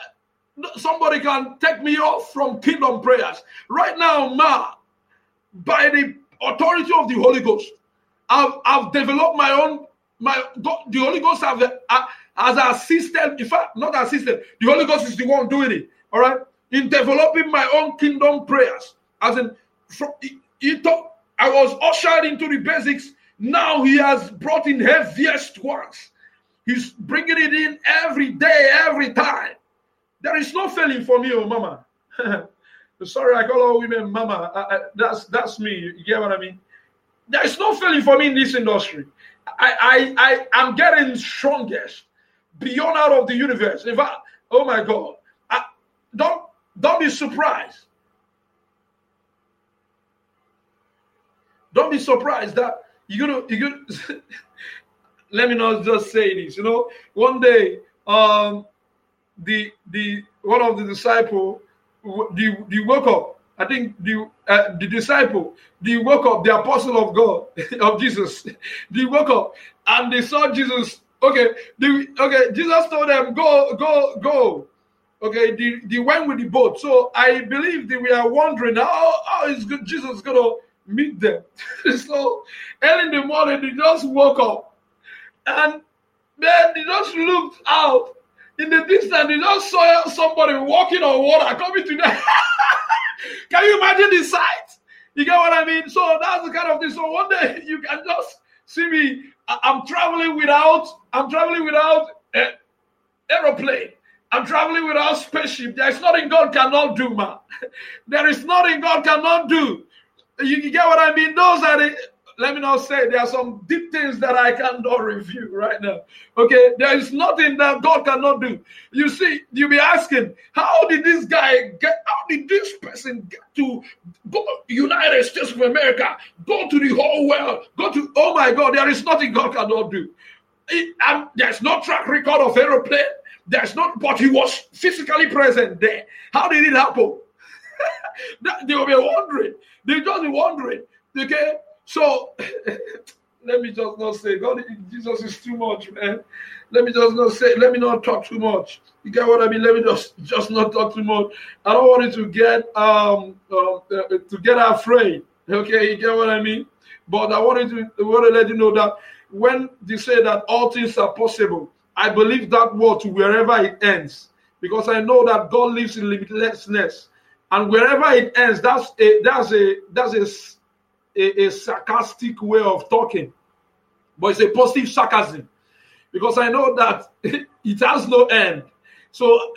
somebody can take me off from kingdom prayers right now, ma? By the authority of the Holy Ghost, I've, I've developed my own my the Holy Ghost have uh, has assisted. In fact, not assisted. The Holy Ghost is the one doing it. All right, in developing my own kingdom prayers. As in, from he, he thought I was ushered into the basics. Now he has brought in heaviest ones. He's bringing it in every day, every time. There is no failing for me, oh mama. Sorry, I call all women mama. I, I, that's that's me. You get what I mean? There is no failing for me in this industry. I I I am getting strongest beyond out of the universe. In fact, oh my God, don't don't be surprised. Don't be surprised that you're gonna you're gonna let me not just say this. You know, one day, um, the the one of the disciple, the the woke up. I think the uh, the disciple, they woke up, the apostle of God, of Jesus, they woke up and they saw Jesus. Okay, the okay, Jesus told them, "Go, go, go." Okay, they, they went with the boat. So I believe that we are wondering how how is good Jesus gonna meet them. so early in the morning, they just woke up and then they just looked out in the distance. They just saw somebody walking on water coming to them. can you imagine the sight? You get what I mean? So that's the kind of thing. So one day you can just see me. I'm traveling without. I'm traveling without an aeroplane. I'm traveling without spaceship. There is nothing God cannot do, man. There is nothing God cannot do. You, you get what I mean? Those are the let me not say there are some deep things that I cannot review right now. Okay, there is nothing that God cannot do. You see, you'll be asking, how did this guy get, how did this person get to go United States of America, go to the whole world, go to, oh my God, there is nothing God cannot do. It, um, there's no track record of aeroplane. There's not, but he was physically present there. How did it happen? they will be wondering. They just be wondering. Okay, so let me just not say God, Jesus is too much, man. Let me just not say, let me not talk too much. You get what I mean? Let me just just not talk too much. I don't want you to get um uh, uh, to get afraid. Okay, you get what I mean? But I wanted to want to let you know that when they say that all things are possible, I believe that word to wherever it ends, because I know that God lives in limitlessness, and wherever it ends, that's a that's a that's a a, a sarcastic way of talking, but it's a positive sarcasm because I know that it has no end. So, uh,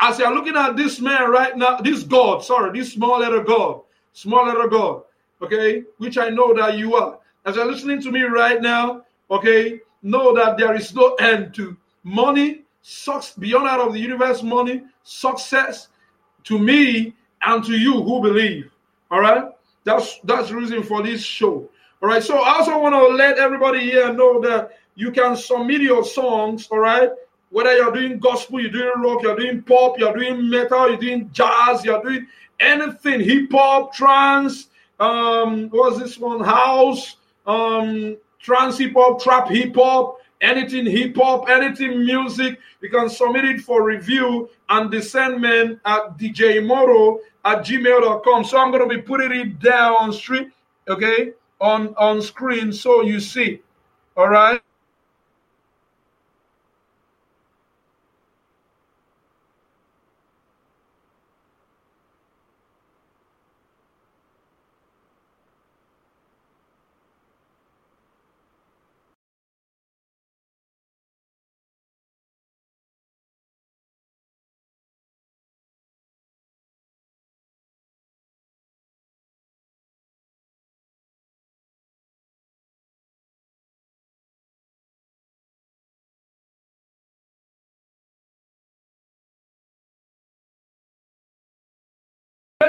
as you're looking at this man right now, this God, sorry, this small letter God, small letter God, okay, which I know that you are. As you're listening to me right now, okay, know that there is no end to money, sucks beyond out of the universe, money, success to me and to you who believe. All right. That's that's reason for this show. All right. So I also want to let everybody here know that you can submit your songs. All right. Whether you're doing gospel, you're doing rock, you're doing pop, you're doing metal, you're doing jazz, you're doing anything, hip hop, trance, um, what's this one? House, um, trance hip hop, trap hip hop, anything hip hop, anything music, you can submit it for review and discernment at djmoro at gmail.com. So I'm going to be putting it down on street, okay, on, on screen so you see. All right.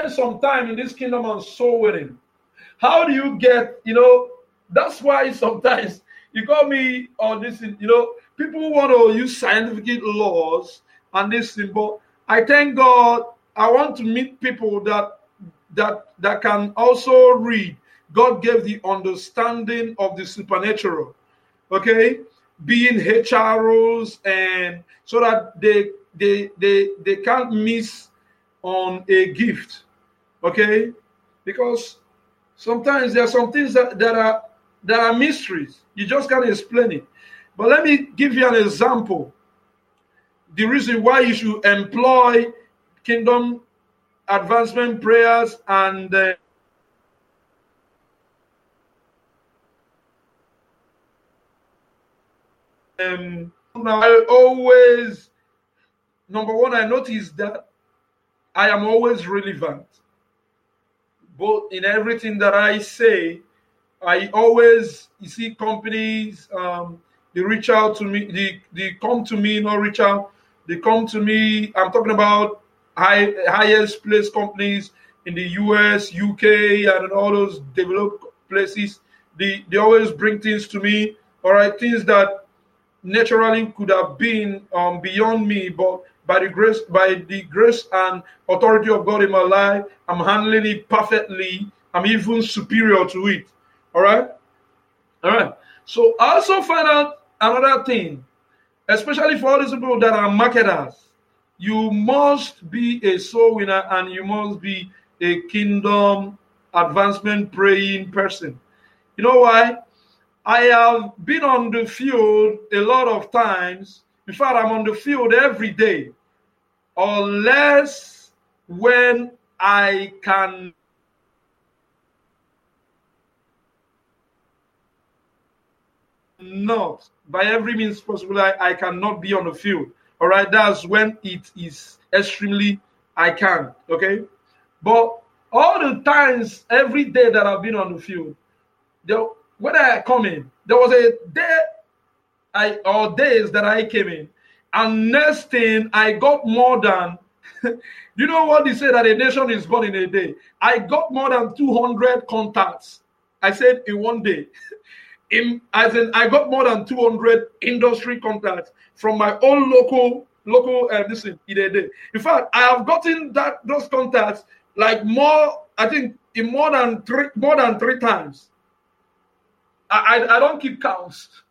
Spend some time in this kingdom and soul winning. How do you get, you know, that's why sometimes you call me on this, you know, people want to use scientific laws and this thing, but I thank God I want to meet people that that that can also read. God gave the understanding of the supernatural. Okay, being HROs and so that they they they they can't miss on a gift okay? Because sometimes there are some things that, that are that are mysteries. You just can't explain it. But let me give you an example. The reason why you should employ kingdom advancement prayers and uh, um, I always number one I notice that I am always relevant both in everything that I say, I always you see companies um, they reach out to me, they, they come to me, not reach out, they come to me. I'm talking about high highest place companies in the US, UK, and all those developed places. They they always bring things to me, all right, things that naturally could have been um, beyond me, but by the grace by the grace and authority of God in my life, I'm handling it perfectly. I'm even superior to it. All right, all right. So I also find out another thing, especially for all these people that are marketers. You must be a soul winner and you must be a kingdom advancement praying person. You know why? I have been on the field a lot of times. In fact, I'm on the field every day unless when I can not by every means possible I, I cannot be on the field. All right that's when it is extremely i can okay? But all the times every day that i've been on the field the, when i come in there was a day i or days that i came in and next thing, I got more than, you know what they say that a nation is born in a day? I got more than 200 contacts. I said in one day. In, as in, I got more than 200 industry contacts from my own local local uh, listen in a day. In fact, I have gotten that those contacts like more. I think in more than three more than three times. I I, I don't keep counts.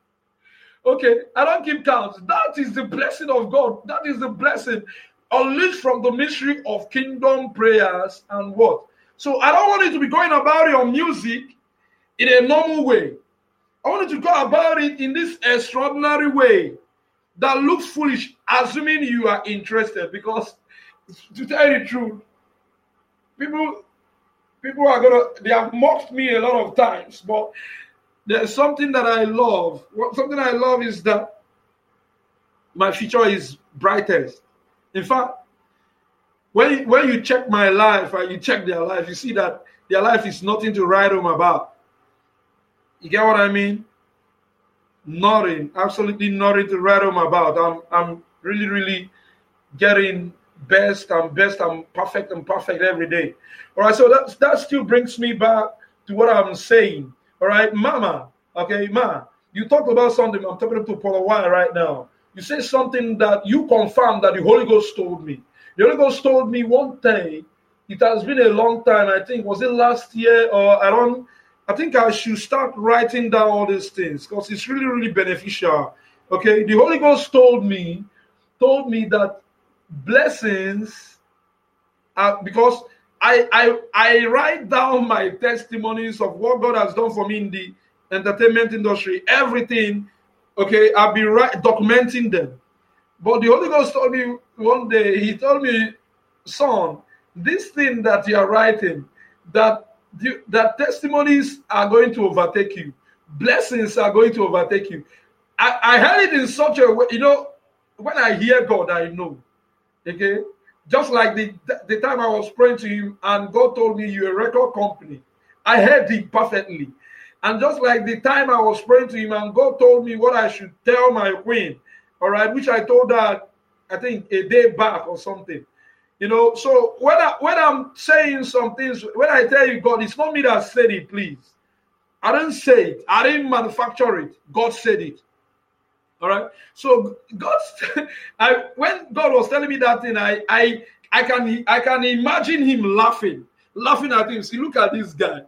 Okay, I don't keep count. That is the blessing of God. That is the blessing unleashed from the mystery of kingdom prayers and what. So I don't want you to be going about your music in a normal way. I want you to go about it in this extraordinary way that looks foolish, assuming you are interested. Because to tell you the truth, people people are gonna they have mocked me a lot of times, but there's something that I love. Something I love is that my future is brightest. In fact, when, when you check my life and you check their life, you see that their life is nothing to write home about. You get what I mean? Nothing, absolutely nothing to write home about. I'm I'm really, really getting best and best and perfect and perfect every day. All right, so that that still brings me back to what I'm saying. All right, Mama. Okay, Ma, you talked about something. I'm talking to Paul Why right now. You say something that you confirm that the Holy Ghost told me. The Holy Ghost told me one thing. It has been a long time. I think was it last year or I don't. I think I should start writing down all these things because it's really, really beneficial. Okay, the Holy Ghost told me, told me that blessings are because I I I write down my testimonies of what God has done for me in the entertainment industry, everything. Okay, I'll be right documenting them. But the Holy Ghost told me one day, He told me, son, this thing that you are writing, that the, that testimonies are going to overtake you, blessings are going to overtake you. I, I heard it in such a way, you know, when I hear God, I know. Okay. Just like the, the time I was praying to him and God told me you're a record company. I heard it perfectly. And just like the time I was praying to him and God told me what I should tell my queen, all right, which I told her, I think a day back or something. You know, so when I when I'm saying some things, when I tell you God, it's not me that said it, please. I didn't say it, I didn't manufacture it. God said it. All right. So God, I when God was telling me that thing, I I I can I can imagine him laughing, laughing at him. See, look at this guy.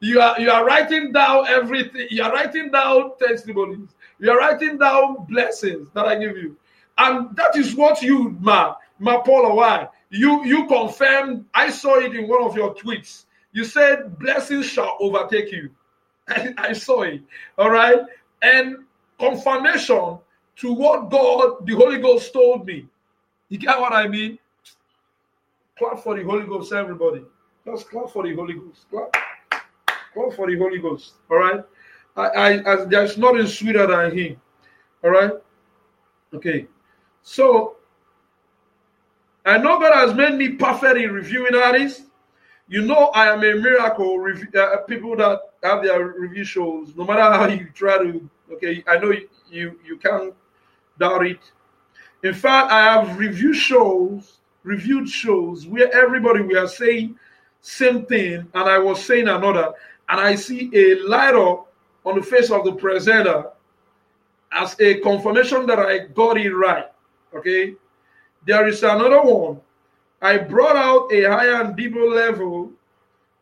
You are you are writing down everything. You are writing down testimonies. You are writing down blessings that I give you, and that is what you, ma, ma Paula, why you you confirmed. I saw it in one of your tweets. You said blessings shall overtake you. I, I saw it. All right, and confirmation to what God, the Holy Ghost, told me. You get what I mean? Clap for the Holy Ghost, everybody. Just clap for the Holy Ghost. Clap. Clap for the Holy Ghost. All right. I, I, I there's nothing sweeter than Him. All right. Okay. So I know God has made me perfect in reviewing artists. You know, I am a miracle. Rev- uh, people that have their review shows, no matter how you try to Okay, I know you you can't doubt it. In fact, I have reviewed shows, reviewed shows where everybody we are saying same thing, and I was saying another, and I see a light up on the face of the presenter as a confirmation that I got it right. Okay, there is another one. I brought out a higher and deeper level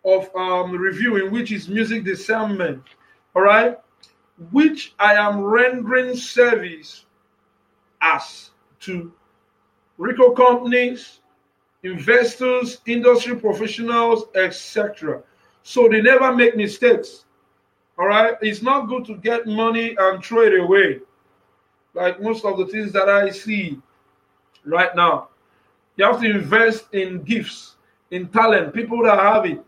of um, reviewing, which is music discernment. All right which I am rendering service as to record companies, investors, industry professionals, etc. So they never make mistakes. All right, it's not good to get money and throw it away, like most of the things that I see right now. You have to invest in gifts, in talent, people that have it.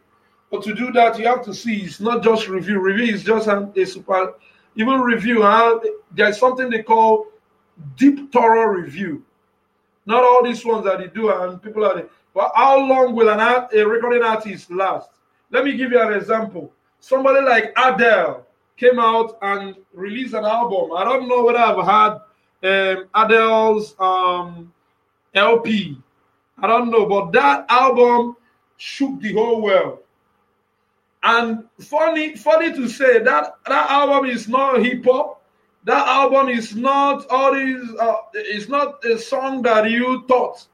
But to do that, you have to see it's not just review. Review is just a, a super even review, huh? there's something they call deep thorough review. Not all these ones that they do, and people are. There. But how long will an art, a recording artist last? Let me give you an example. Somebody like Adele came out and released an album. I don't know whether I've had um, Adele's um, LP. I don't know, but that album shook the whole world. And funny, funny to say that that album is not hip hop. That album is not all these. Uh, it's not a song that you thought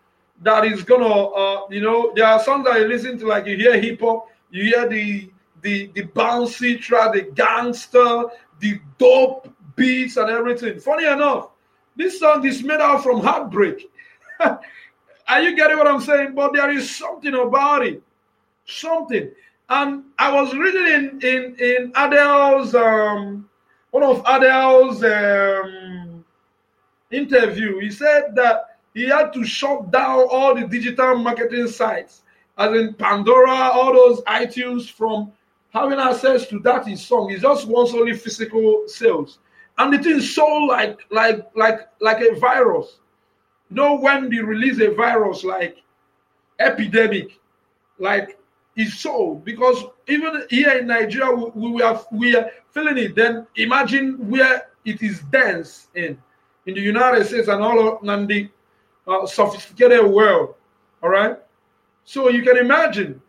that is gonna. Uh, you know, there are songs that you listen to, like you hear hip hop, you hear the the the bouncy track, the gangster, the dope beats and everything. Funny enough, this song is made out from heartbreak. Are you getting what I'm saying? But there is something about it. Something. And I was reading in in in Adele's um, one of Adele's um, interview. He said that he had to shut down all the digital marketing sites, as in Pandora, all those iTunes, from having access to that his song. He just wants only physical sales, and it is sold like like like like a virus. You know when they release a virus like epidemic, like is so because even here in Nigeria we, we are we are feeling it. Then imagine where it is dense in in the United States and all and the uh, sophisticated world. All right. So you can imagine.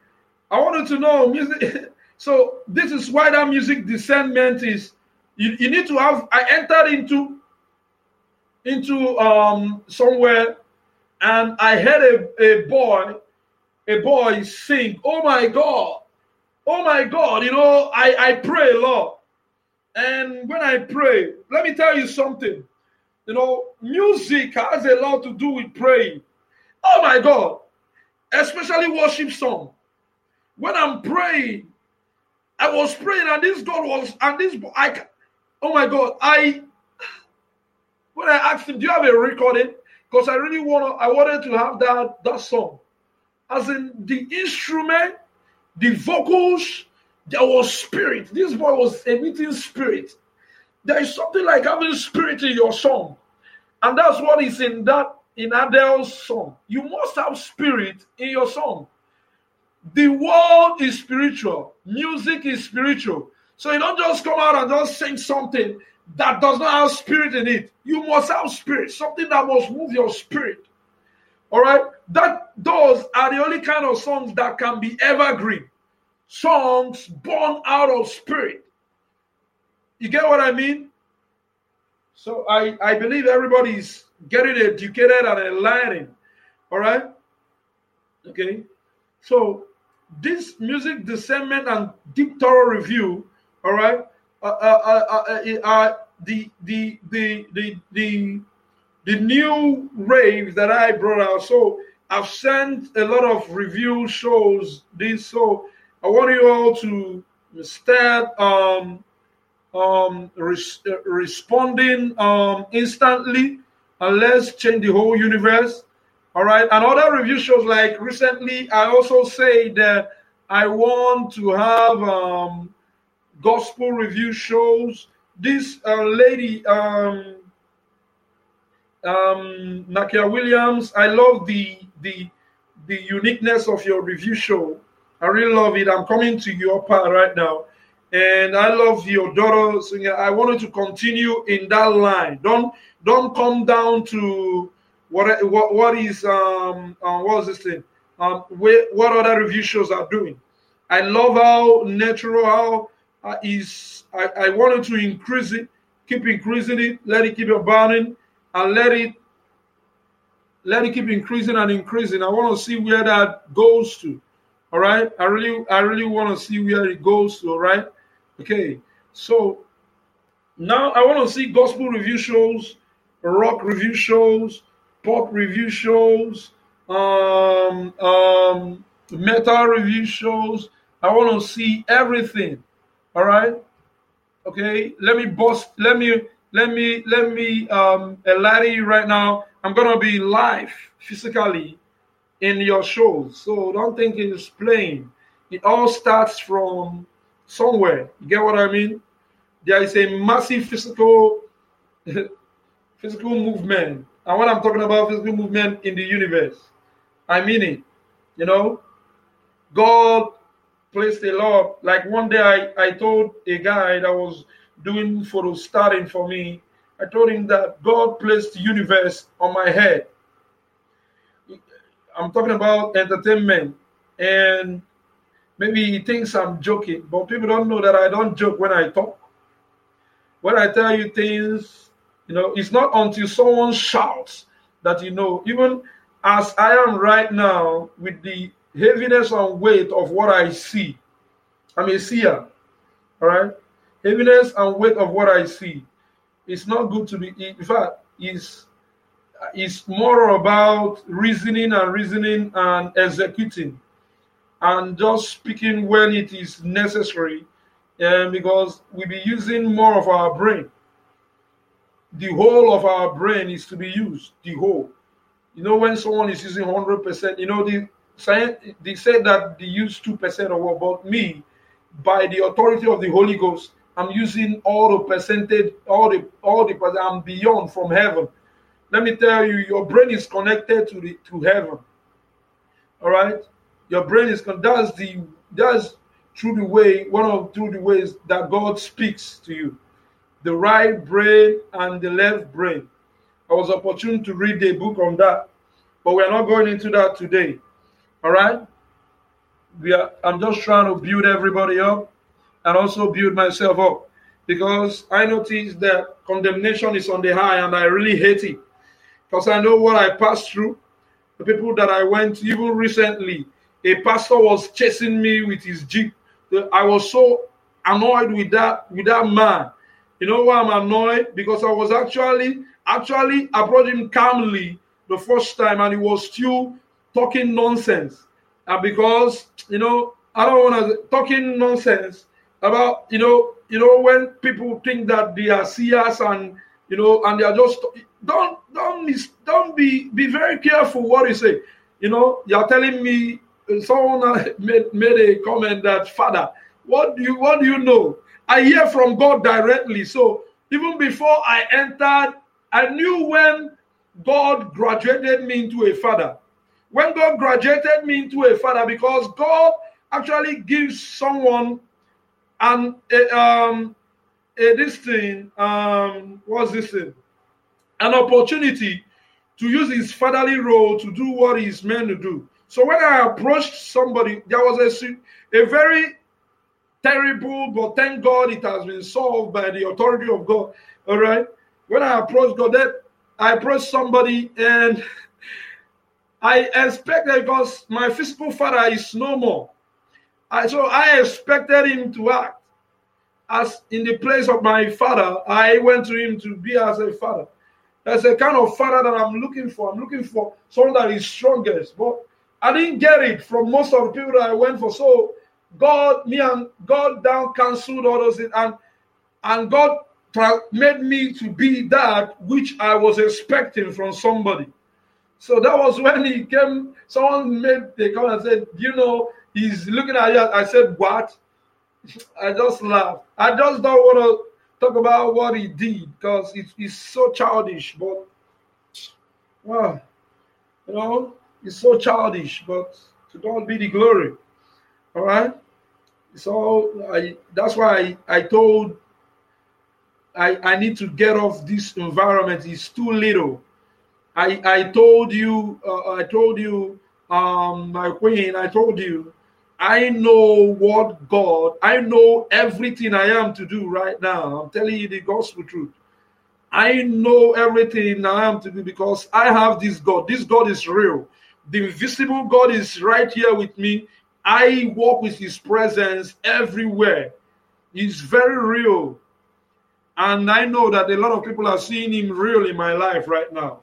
I wanted to know music. so this is why that music discernment is. You, you need to have. I entered into into um somewhere, and I heard a, a boy, a boy sing. Oh my God, oh my God. You know, I I pray a lot, and when I pray, let me tell you something. You know, music has a lot to do with praying. Oh my God, especially worship song. When I'm praying, I was praying, and this God was, and this I, oh my God, I. When I asked him, "Do you have a recording?" Because I really want to, I wanted to have that that song, as in the instrument, the vocals. There was spirit. This boy was emitting spirit. There is something like having spirit in your song. And that's what is in that in Adele's song. You must have spirit in your song. The world is spiritual, music is spiritual. So you don't just come out and just sing something that does not have spirit in it. You must have spirit, something that must move your spirit. All right, that those are the only kind of songs that can be evergreen, songs born out of spirit. You get what I mean? So I, I believe everybody's getting educated and enlightened. All right. Okay. So this music discernment and deep thorough review. All right. Uh, uh, uh, the, the the the the the new rave that I brought out. So I've sent a lot of review shows. This so I want you all to start um um, res- responding um, instantly, and let's change the whole universe. All right. And other review shows, like recently, I also say that I want to have um, gospel review shows. This uh, lady, um, um, Nakia Williams, I love the the the uniqueness of your review show. I really love it. I'm coming to your part right now and I love your daughter singing. I wanted to continue in that line. Don't don't come down to what what what is um, um what is this thing um where, what other review shows are doing. I love how natural how uh, is I, I wanted to increase it, keep increasing it, let it keep burning, and let it let it keep increasing and increasing. I want to see where that goes to. All right. I really I really want to see where it goes to. All right. Okay, so now I want to see gospel review shows, rock review shows, pop review shows, um, um, metal review shows. I want to see everything. All right. Okay. Let me bust. Let me. Let me. Let me. Um, enlighten you right now. I'm gonna be live physically in your shows. So don't think it's playing. It all starts from somewhere. You get what I mean? There is a massive physical physical movement. And when I'm talking about physical movement in the universe, I mean it. You know, God placed a lot. Like one day I, I told a guy that was doing photo starting for me, I told him that God placed the universe on my head. I'm talking about entertainment. And Maybe he thinks I'm joking, but people don't know that I don't joke when I talk. When I tell you things, you know, it's not until someone shouts that you know, even as I am right now with the heaviness and weight of what I see. I'm a seer, all right? Heaviness and weight of what I see. It's not good to be, in fact, it's, it's more about reasoning and reasoning and executing and just speaking when it is necessary um, because we be using more of our brain. The whole of our brain is to be used, the whole. You know, when someone is using 100%, you know, the they said that they use 2% or what, but me, by the authority of the Holy Ghost, I'm using all the percentage, all the, all the, I'm beyond from heaven. Let me tell you, your brain is connected to the to heaven. All right your brain is con- that's the that's through the way one of through the ways that God speaks to you. The right brain and the left brain. I was opportune to read a book on that, but we're not going into that today. All right. We are, I'm just trying to build everybody up and also build myself up because I noticed that condemnation is on the high and I really hate it because I know what I passed through. The people that I went to, even recently, a pastor was chasing me with his jeep. I was so annoyed with that with that man. You know why I'm annoyed? Because I was actually actually approached him calmly the first time, and he was still talking nonsense. And because you know, I don't want to talking nonsense about you know, you know when people think that they are seers and you know, and they are just don't don't don't be be very careful what you say. You know, you are telling me uh, someone made, made a comment that father, what do you what do you know? I hear from God directly. So even before I entered, I knew when God graduated me into a father. When God graduated me into a father, because God actually gives someone an a, um a, this thing um what's this thing an opportunity to use his fatherly role to do what he's meant to do. So when I approached somebody, there was a, a very terrible, but thank God it has been solved by the authority of God. All right. When I approached God, that I approached somebody and I expected because my physical father is no more. I, so I expected him to act as in the place of my father. I went to him to be as a father. That's the kind of father that I'm looking for. I'm looking for someone that is strongest. But I didn't get it from most of the people that I went for. So God, me and God down canceled all those things. And, and God made me to be that which I was expecting from somebody. So that was when he came, someone made the comment and said, You know, he's looking at you. I said, What? I just laughed. I just don't want to talk about what he did because it's, it's so childish, but well, you know, it's so childish, but to God be the glory. All right. So I that's why I, I told I, I need to get off this environment. It's too little. I I told you uh, I told you um my queen I told you I know what God, I know everything I am to do right now. I'm telling you the gospel truth. I know everything I am to do because I have this God. This God is real. The invisible God is right here with me. I walk with his presence everywhere. He's very real. And I know that a lot of people are seeing him real in my life right now.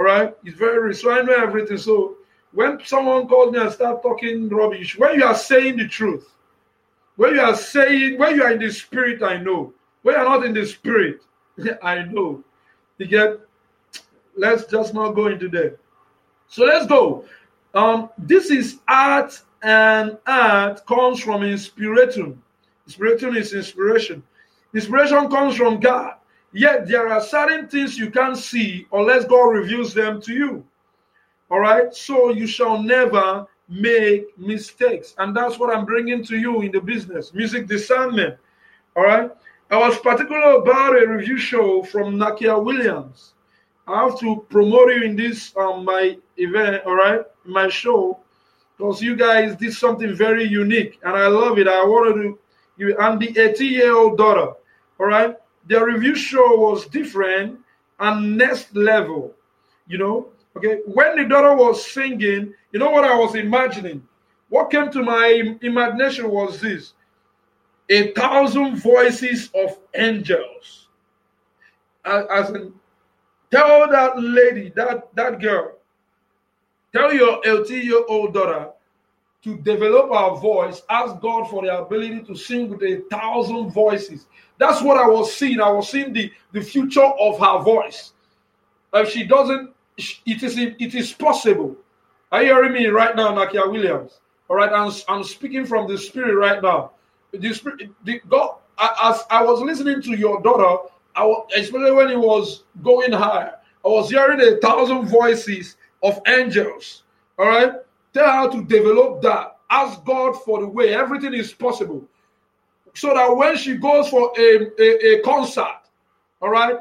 All right? He's very real. So I know everything. So when someone calls me and start talking rubbish, when you are saying the truth, when you are saying, when you are in the spirit, I know. When you're not in the spirit, I know. You get, let's just not go into that. So let's go. Um, this is art, and art comes from inspiration. Inspiration is inspiration. Inspiration comes from God. Yet there are certain things you can't see unless God reveals them to you. All right. So you shall never make mistakes. And that's what I'm bringing to you in the business music discernment. All right. I was particular about a review show from Nakia Williams. I have to promote you in this um my event, all right, my show, because you guys did something very unique and I love it. I wanted to you and the 18 year old daughter, all right. The review show was different and next level, you know. Okay, when the daughter was singing, you know what I was imagining? What came to my imagination was this a thousand voices of angels. As in, tell that lady, that, that girl, tell your 18 year old daughter to develop her voice, ask God for the ability to sing with a thousand voices. That's what I was seeing. I was seeing the, the future of her voice. If she doesn't it is it is possible. Are you hearing me right now, Nakia Williams? All right, I'm, I'm speaking from the spirit right now. The spirit, the God, as I was listening to your daughter, I was, especially when it was going higher, I was hearing a thousand voices of angels. All right, tell her to develop that. Ask God for the way. Everything is possible, so that when she goes for a, a, a concert, all right,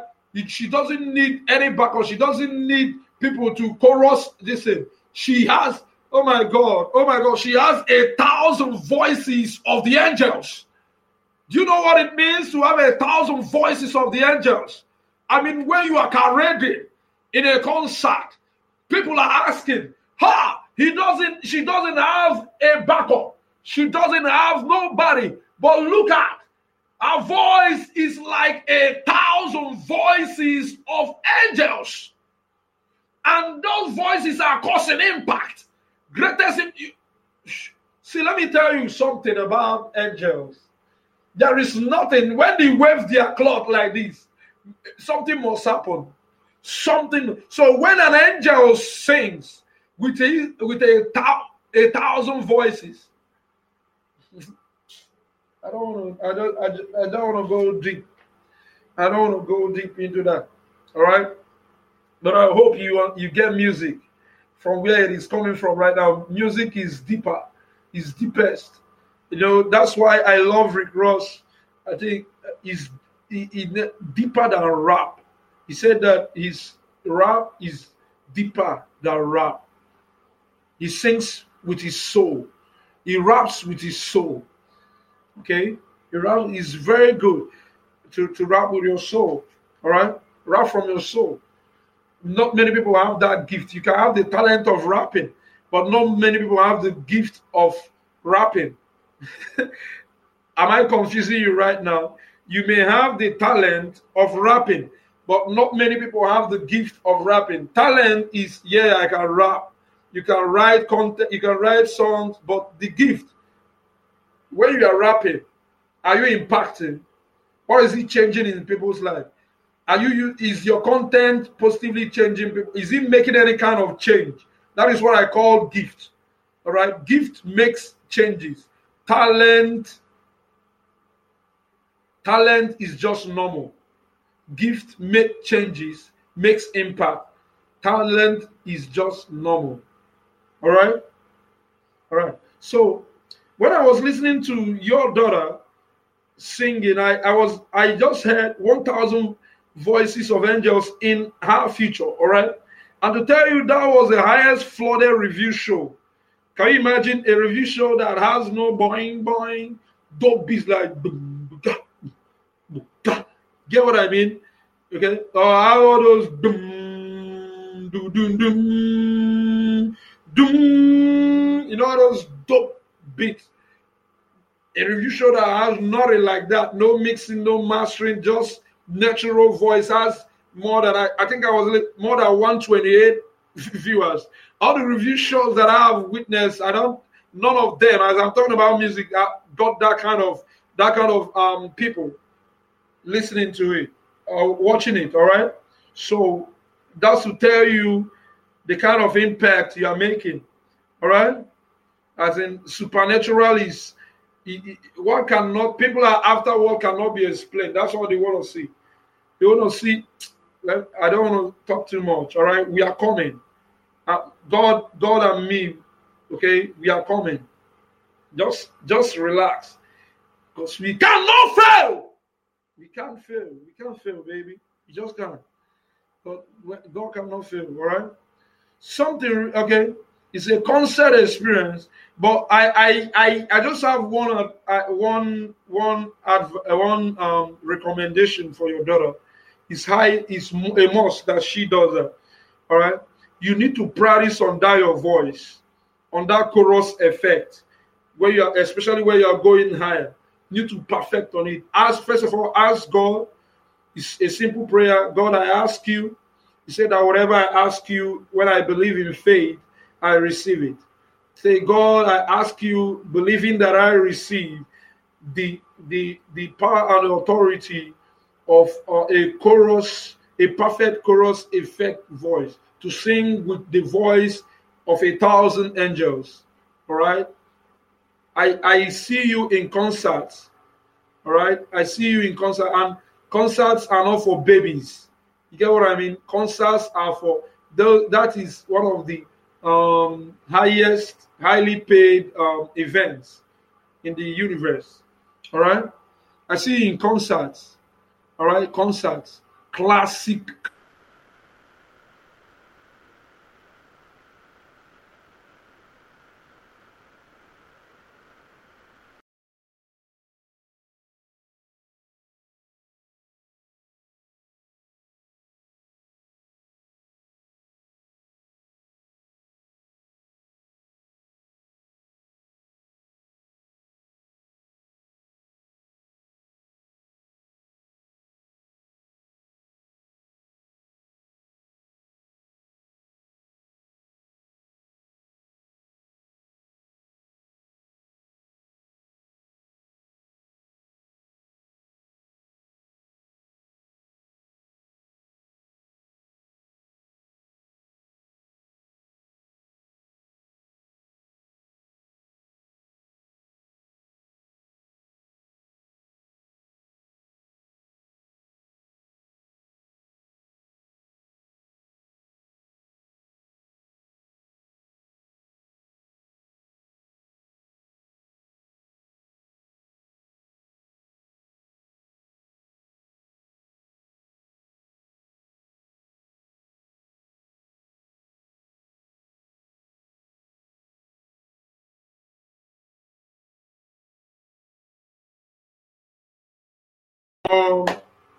she doesn't need any backup. She doesn't need people to chorus this thing. She has Oh my God. Oh my God. She has a thousand voices of the angels. Do you know what it means to have a thousand voices of the angels? I mean, when you are parading in a concert, people are asking, Ha! He doesn't, she doesn't have a backup. She doesn't have nobody. But look at her voice is like a thousand voices of angels. And those voices are causing impact. Greatest in you. See, let me tell you something about angels. There is nothing, when they wave their cloth like this, something must happen. Something. So when an angel sings with a with a, a thousand voices, I don't want to. I don't. I, I don't want to go deep. I don't want to go deep into that. All right. But I hope you you get music from where it is coming from right now. Music is deeper. Is deepest. You know that's why I love Rick Ross. I think he's he, he, deeper than rap. He said that his rap is deeper than rap. He sings with his soul. He raps with his soul. Okay? Rap is very good to, to rap with your soul. All right? Rap from your soul. Not many people have that gift. You can have the talent of rapping, but not many people have the gift of rapping. Am I confusing you right now? You may have the talent of rapping, but not many people have the gift of rapping. Talent is, yeah, I can rap. You can write content, you can write songs, but the gift when you are rapping, are you impacting or is it changing in people's life? Are you is your content positively changing people? Is it making any kind of change? That is what I call gift. All right, gift makes changes. Talent, talent is just normal. Gift make changes, makes impact. Talent is just normal. All right, all right. So when I was listening to your daughter singing, I, I was I just heard 1,000 voices of angels in her future. All right. And to tell you, that was the highest flooded review show. Can you imagine a review show that has no boing boing, dope beats like get what I mean? Okay. Or uh, how all those doom, doom, doom, doom, doom, you know those dope beats a review show that I has nothing like that, no mixing, no mastering, just natural voice has more than I, I think I was more than 128 viewers. All the review shows that I have witnessed, I don't none of them, as I'm talking about music, I got that kind of that kind of um people listening to it or watching it, all right? So that's to tell you the kind of impact you are making. All right? As in supernatural is what cannot people are after what cannot be explained. That's what they want to see. They want to see. I don't want to talk too much. All right, we are coming. Uh, God, God and me. Okay, we are coming. Just, just relax, because we cannot fail. We can't fail. We can't fail, baby. You just can't. But God cannot fail. All right. Something. Okay. It's a concert experience but I I I, I just have one uh, one one adv- uh, one um, recommendation for your daughter. It's high. It's a must that she does that. All right. You need to practice on that your voice, on that chorus effect, where you are, especially where you are going higher. You need to perfect on it. Ask first of all, ask God. It's a simple prayer. God, I ask you. He said that whatever I ask you, when I believe in faith, I receive it. Say, God, I ask you, believing that I receive the the the power and authority of uh, a chorus, a perfect chorus effect voice to sing with the voice of a thousand angels. All right. I I see you in concerts. All right. I see you in concert, and concerts are not for babies. You get what I mean? Concerts are for those. That is one of the um, highest, highly paid um, events in the universe. All right. I see in concerts. All right, concerts, classic. So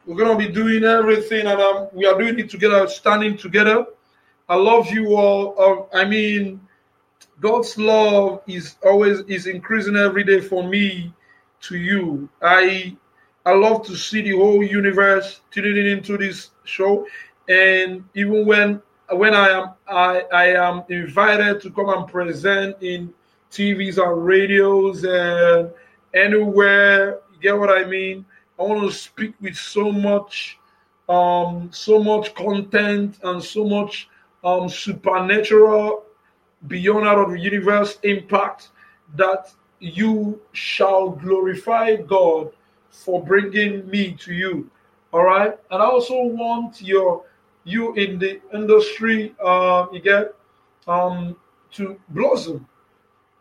we're gonna be doing everything, and um, we are doing it together, standing together. I love you all. Um, I mean, God's love is always is increasing every day for me to you. I I love to see the whole universe tuning into this show, and even when when I am I, I am invited to come and present in TVs and radios and anywhere, you get what I mean? I want to speak with so much um so much content and so much um supernatural beyond out of the universe impact that you shall glorify God for bringing me to you. All right. And I also want your you in the industry, uh, you get um, to blossom,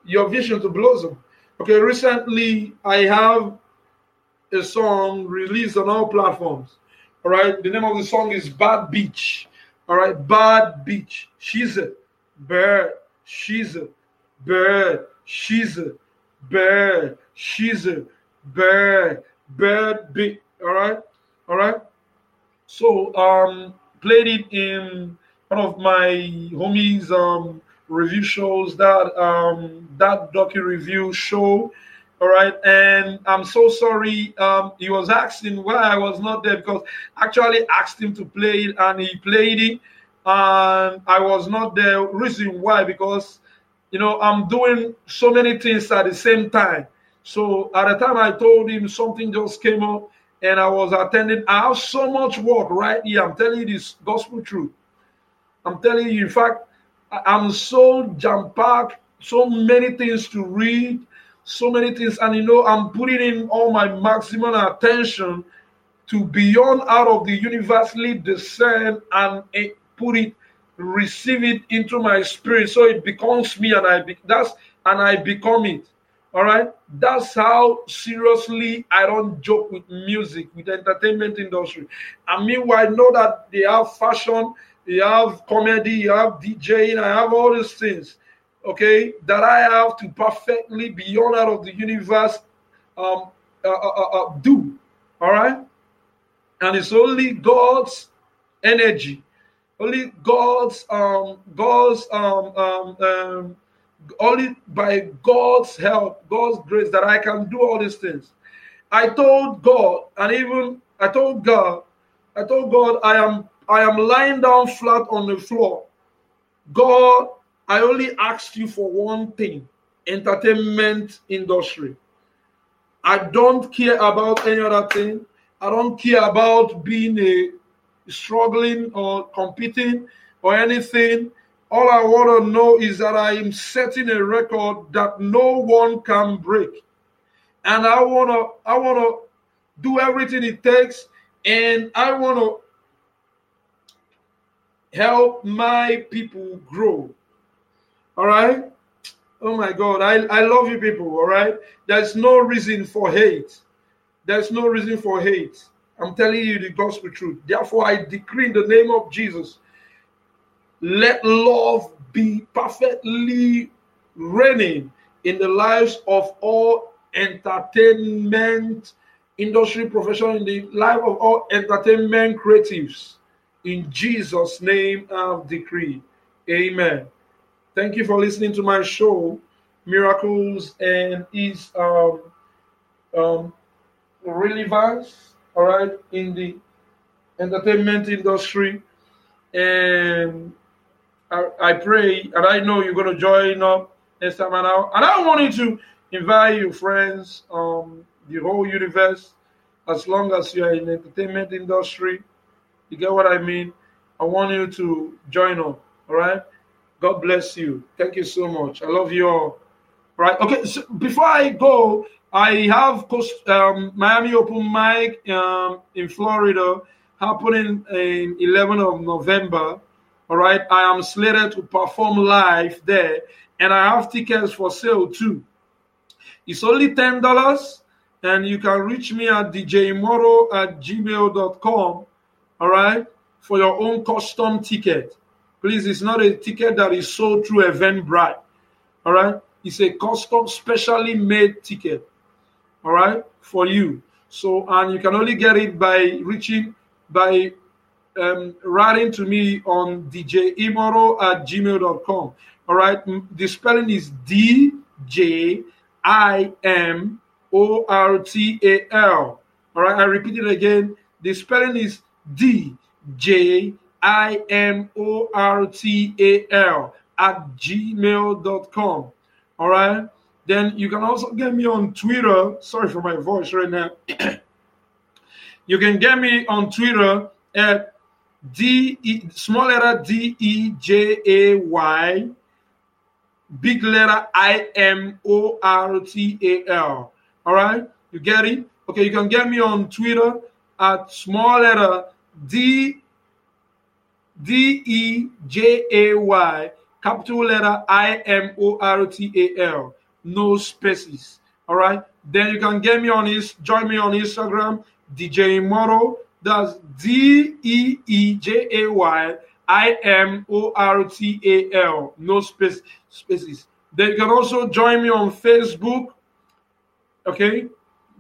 your vision to blossom. Okay, recently I have a song released on all platforms. All right, the name of the song is Bad Beach. All right, Bad Beach. She's a bird. She's a bird. She's a bird. She's a bird. Bird beach. All right, all right. So um, played it in one of my homies um review shows that um that docu review show all right and i'm so sorry um he was asking why i was not there because actually asked him to play it and he played it and i was not there reason why because you know i'm doing so many things at the same time so at the time i told him something just came up and I was attending. I have so much work right here. I'm telling you this gospel truth. I'm telling you, in fact, I'm so jam packed, so many things to read, so many things, and you know, I'm putting in all my maximum attention to beyond out of the universally discern and put it, receive it into my spirit, so it becomes me, and I be, that's and I become it. All right. That's how seriously I don't joke with music, with the entertainment industry. And meanwhile, I know that they have fashion, they have comedy, you have DJing, I have all these things, okay, that I have to perfectly beyond out of the universe um, uh, uh, uh, uh do. All right. And it's only God's energy, only God's um God's um um, um only by God's help, God's grace, that I can do all these things. I told God, and even I told God, I told God, I am I am lying down flat on the floor. God, I only asked you for one thing: entertainment industry. I don't care about any other thing. I don't care about being a struggling or competing or anything. All I want to know is that I am setting a record that no one can break. And I want to I want to do everything it takes and I want to help my people grow. All right? Oh my God, I, I love you people, all right? There's no reason for hate. There's no reason for hate. I'm telling you the gospel truth. Therefore, I decree in the name of Jesus let love be perfectly reigning in the lives of all entertainment industry professionals, in the life of all entertainment creatives. In Jesus' name, i decree. Amen. Thank you for listening to my show, Miracles and His um, um, relevance, all right, in the entertainment industry. And I, I pray, and I know you're going to join up next time out. And I want you to invite your friends, um, the whole universe, as long as you are in the entertainment industry. You get what I mean? I want you to join up. All right. God bless you. Thank you so much. I love you all. Right. Okay. So before I go, I have um, Miami Open Mic um, in Florida happening in 11 of November. All right, I am slated to perform live there, and I have tickets for sale too. It's only ten dollars, and you can reach me at djmoro at gmail.com. All right, for your own custom ticket. Please, it's not a ticket that is sold through Eventbrite. All right, it's a custom, specially made ticket. All right, for you. So, and you can only get it by reaching by um, writing to me on djimoro at gmail.com. All right. The spelling is D J I M O R T A L. All right. I repeat it again. The spelling is D J I M O R T A L at gmail.com. All right. Then you can also get me on Twitter. Sorry for my voice right now. you can get me on Twitter at D E small letter D E J A Y big letter I M O R T A L. All right, you get it? Okay, you can get me on Twitter at small letter D D E J A Y capital letter I M O R T A L. No spaces. All right. Then you can get me on his join me on Instagram, DJ Moro. That's D E E J A Y I M O R T A L. No space spaces. Then you can also join me on Facebook. Okay,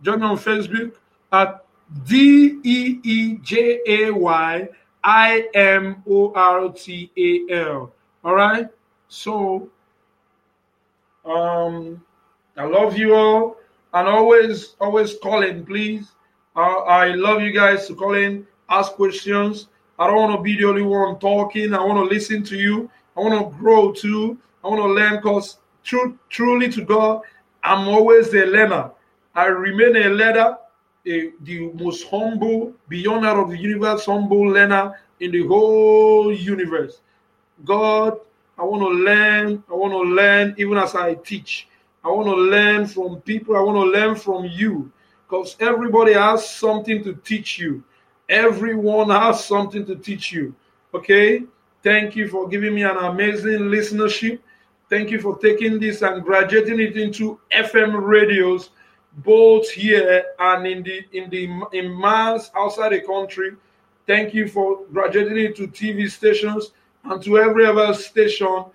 join me on Facebook at D E E J A Y I M O R T A L. All right. So, um, I love you all, and always, always call in, please. Uh, I love you guys to call in, ask questions. I don't want to be the only one talking. I want to listen to you. I want to grow too. I want to learn because true, truly to God, I'm always a learner. I remain a learner, a, the most humble, beyond out of the universe, humble learner in the whole universe. God, I want to learn. I want to learn even as I teach. I want to learn from people. I want to learn from you because everybody has something to teach you. Everyone has something to teach you. Okay? Thank you for giving me an amazing listenership. Thank you for taking this and graduating it into FM radios, both here and in the in the in mass outside the country. Thank you for graduating to TV stations and to every other station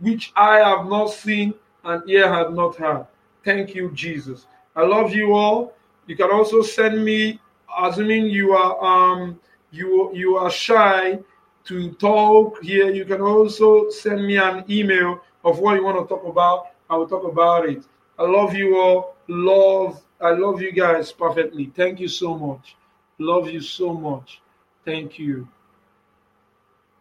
which I have not seen and ear have not heard. Thank you, Jesus. I love you all. You can also send me, assuming you are um you you are shy to talk here. You can also send me an email of what you want to talk about. I will talk about it. I love you all. Love, I love you guys perfectly. Thank you so much. Love you so much. Thank you.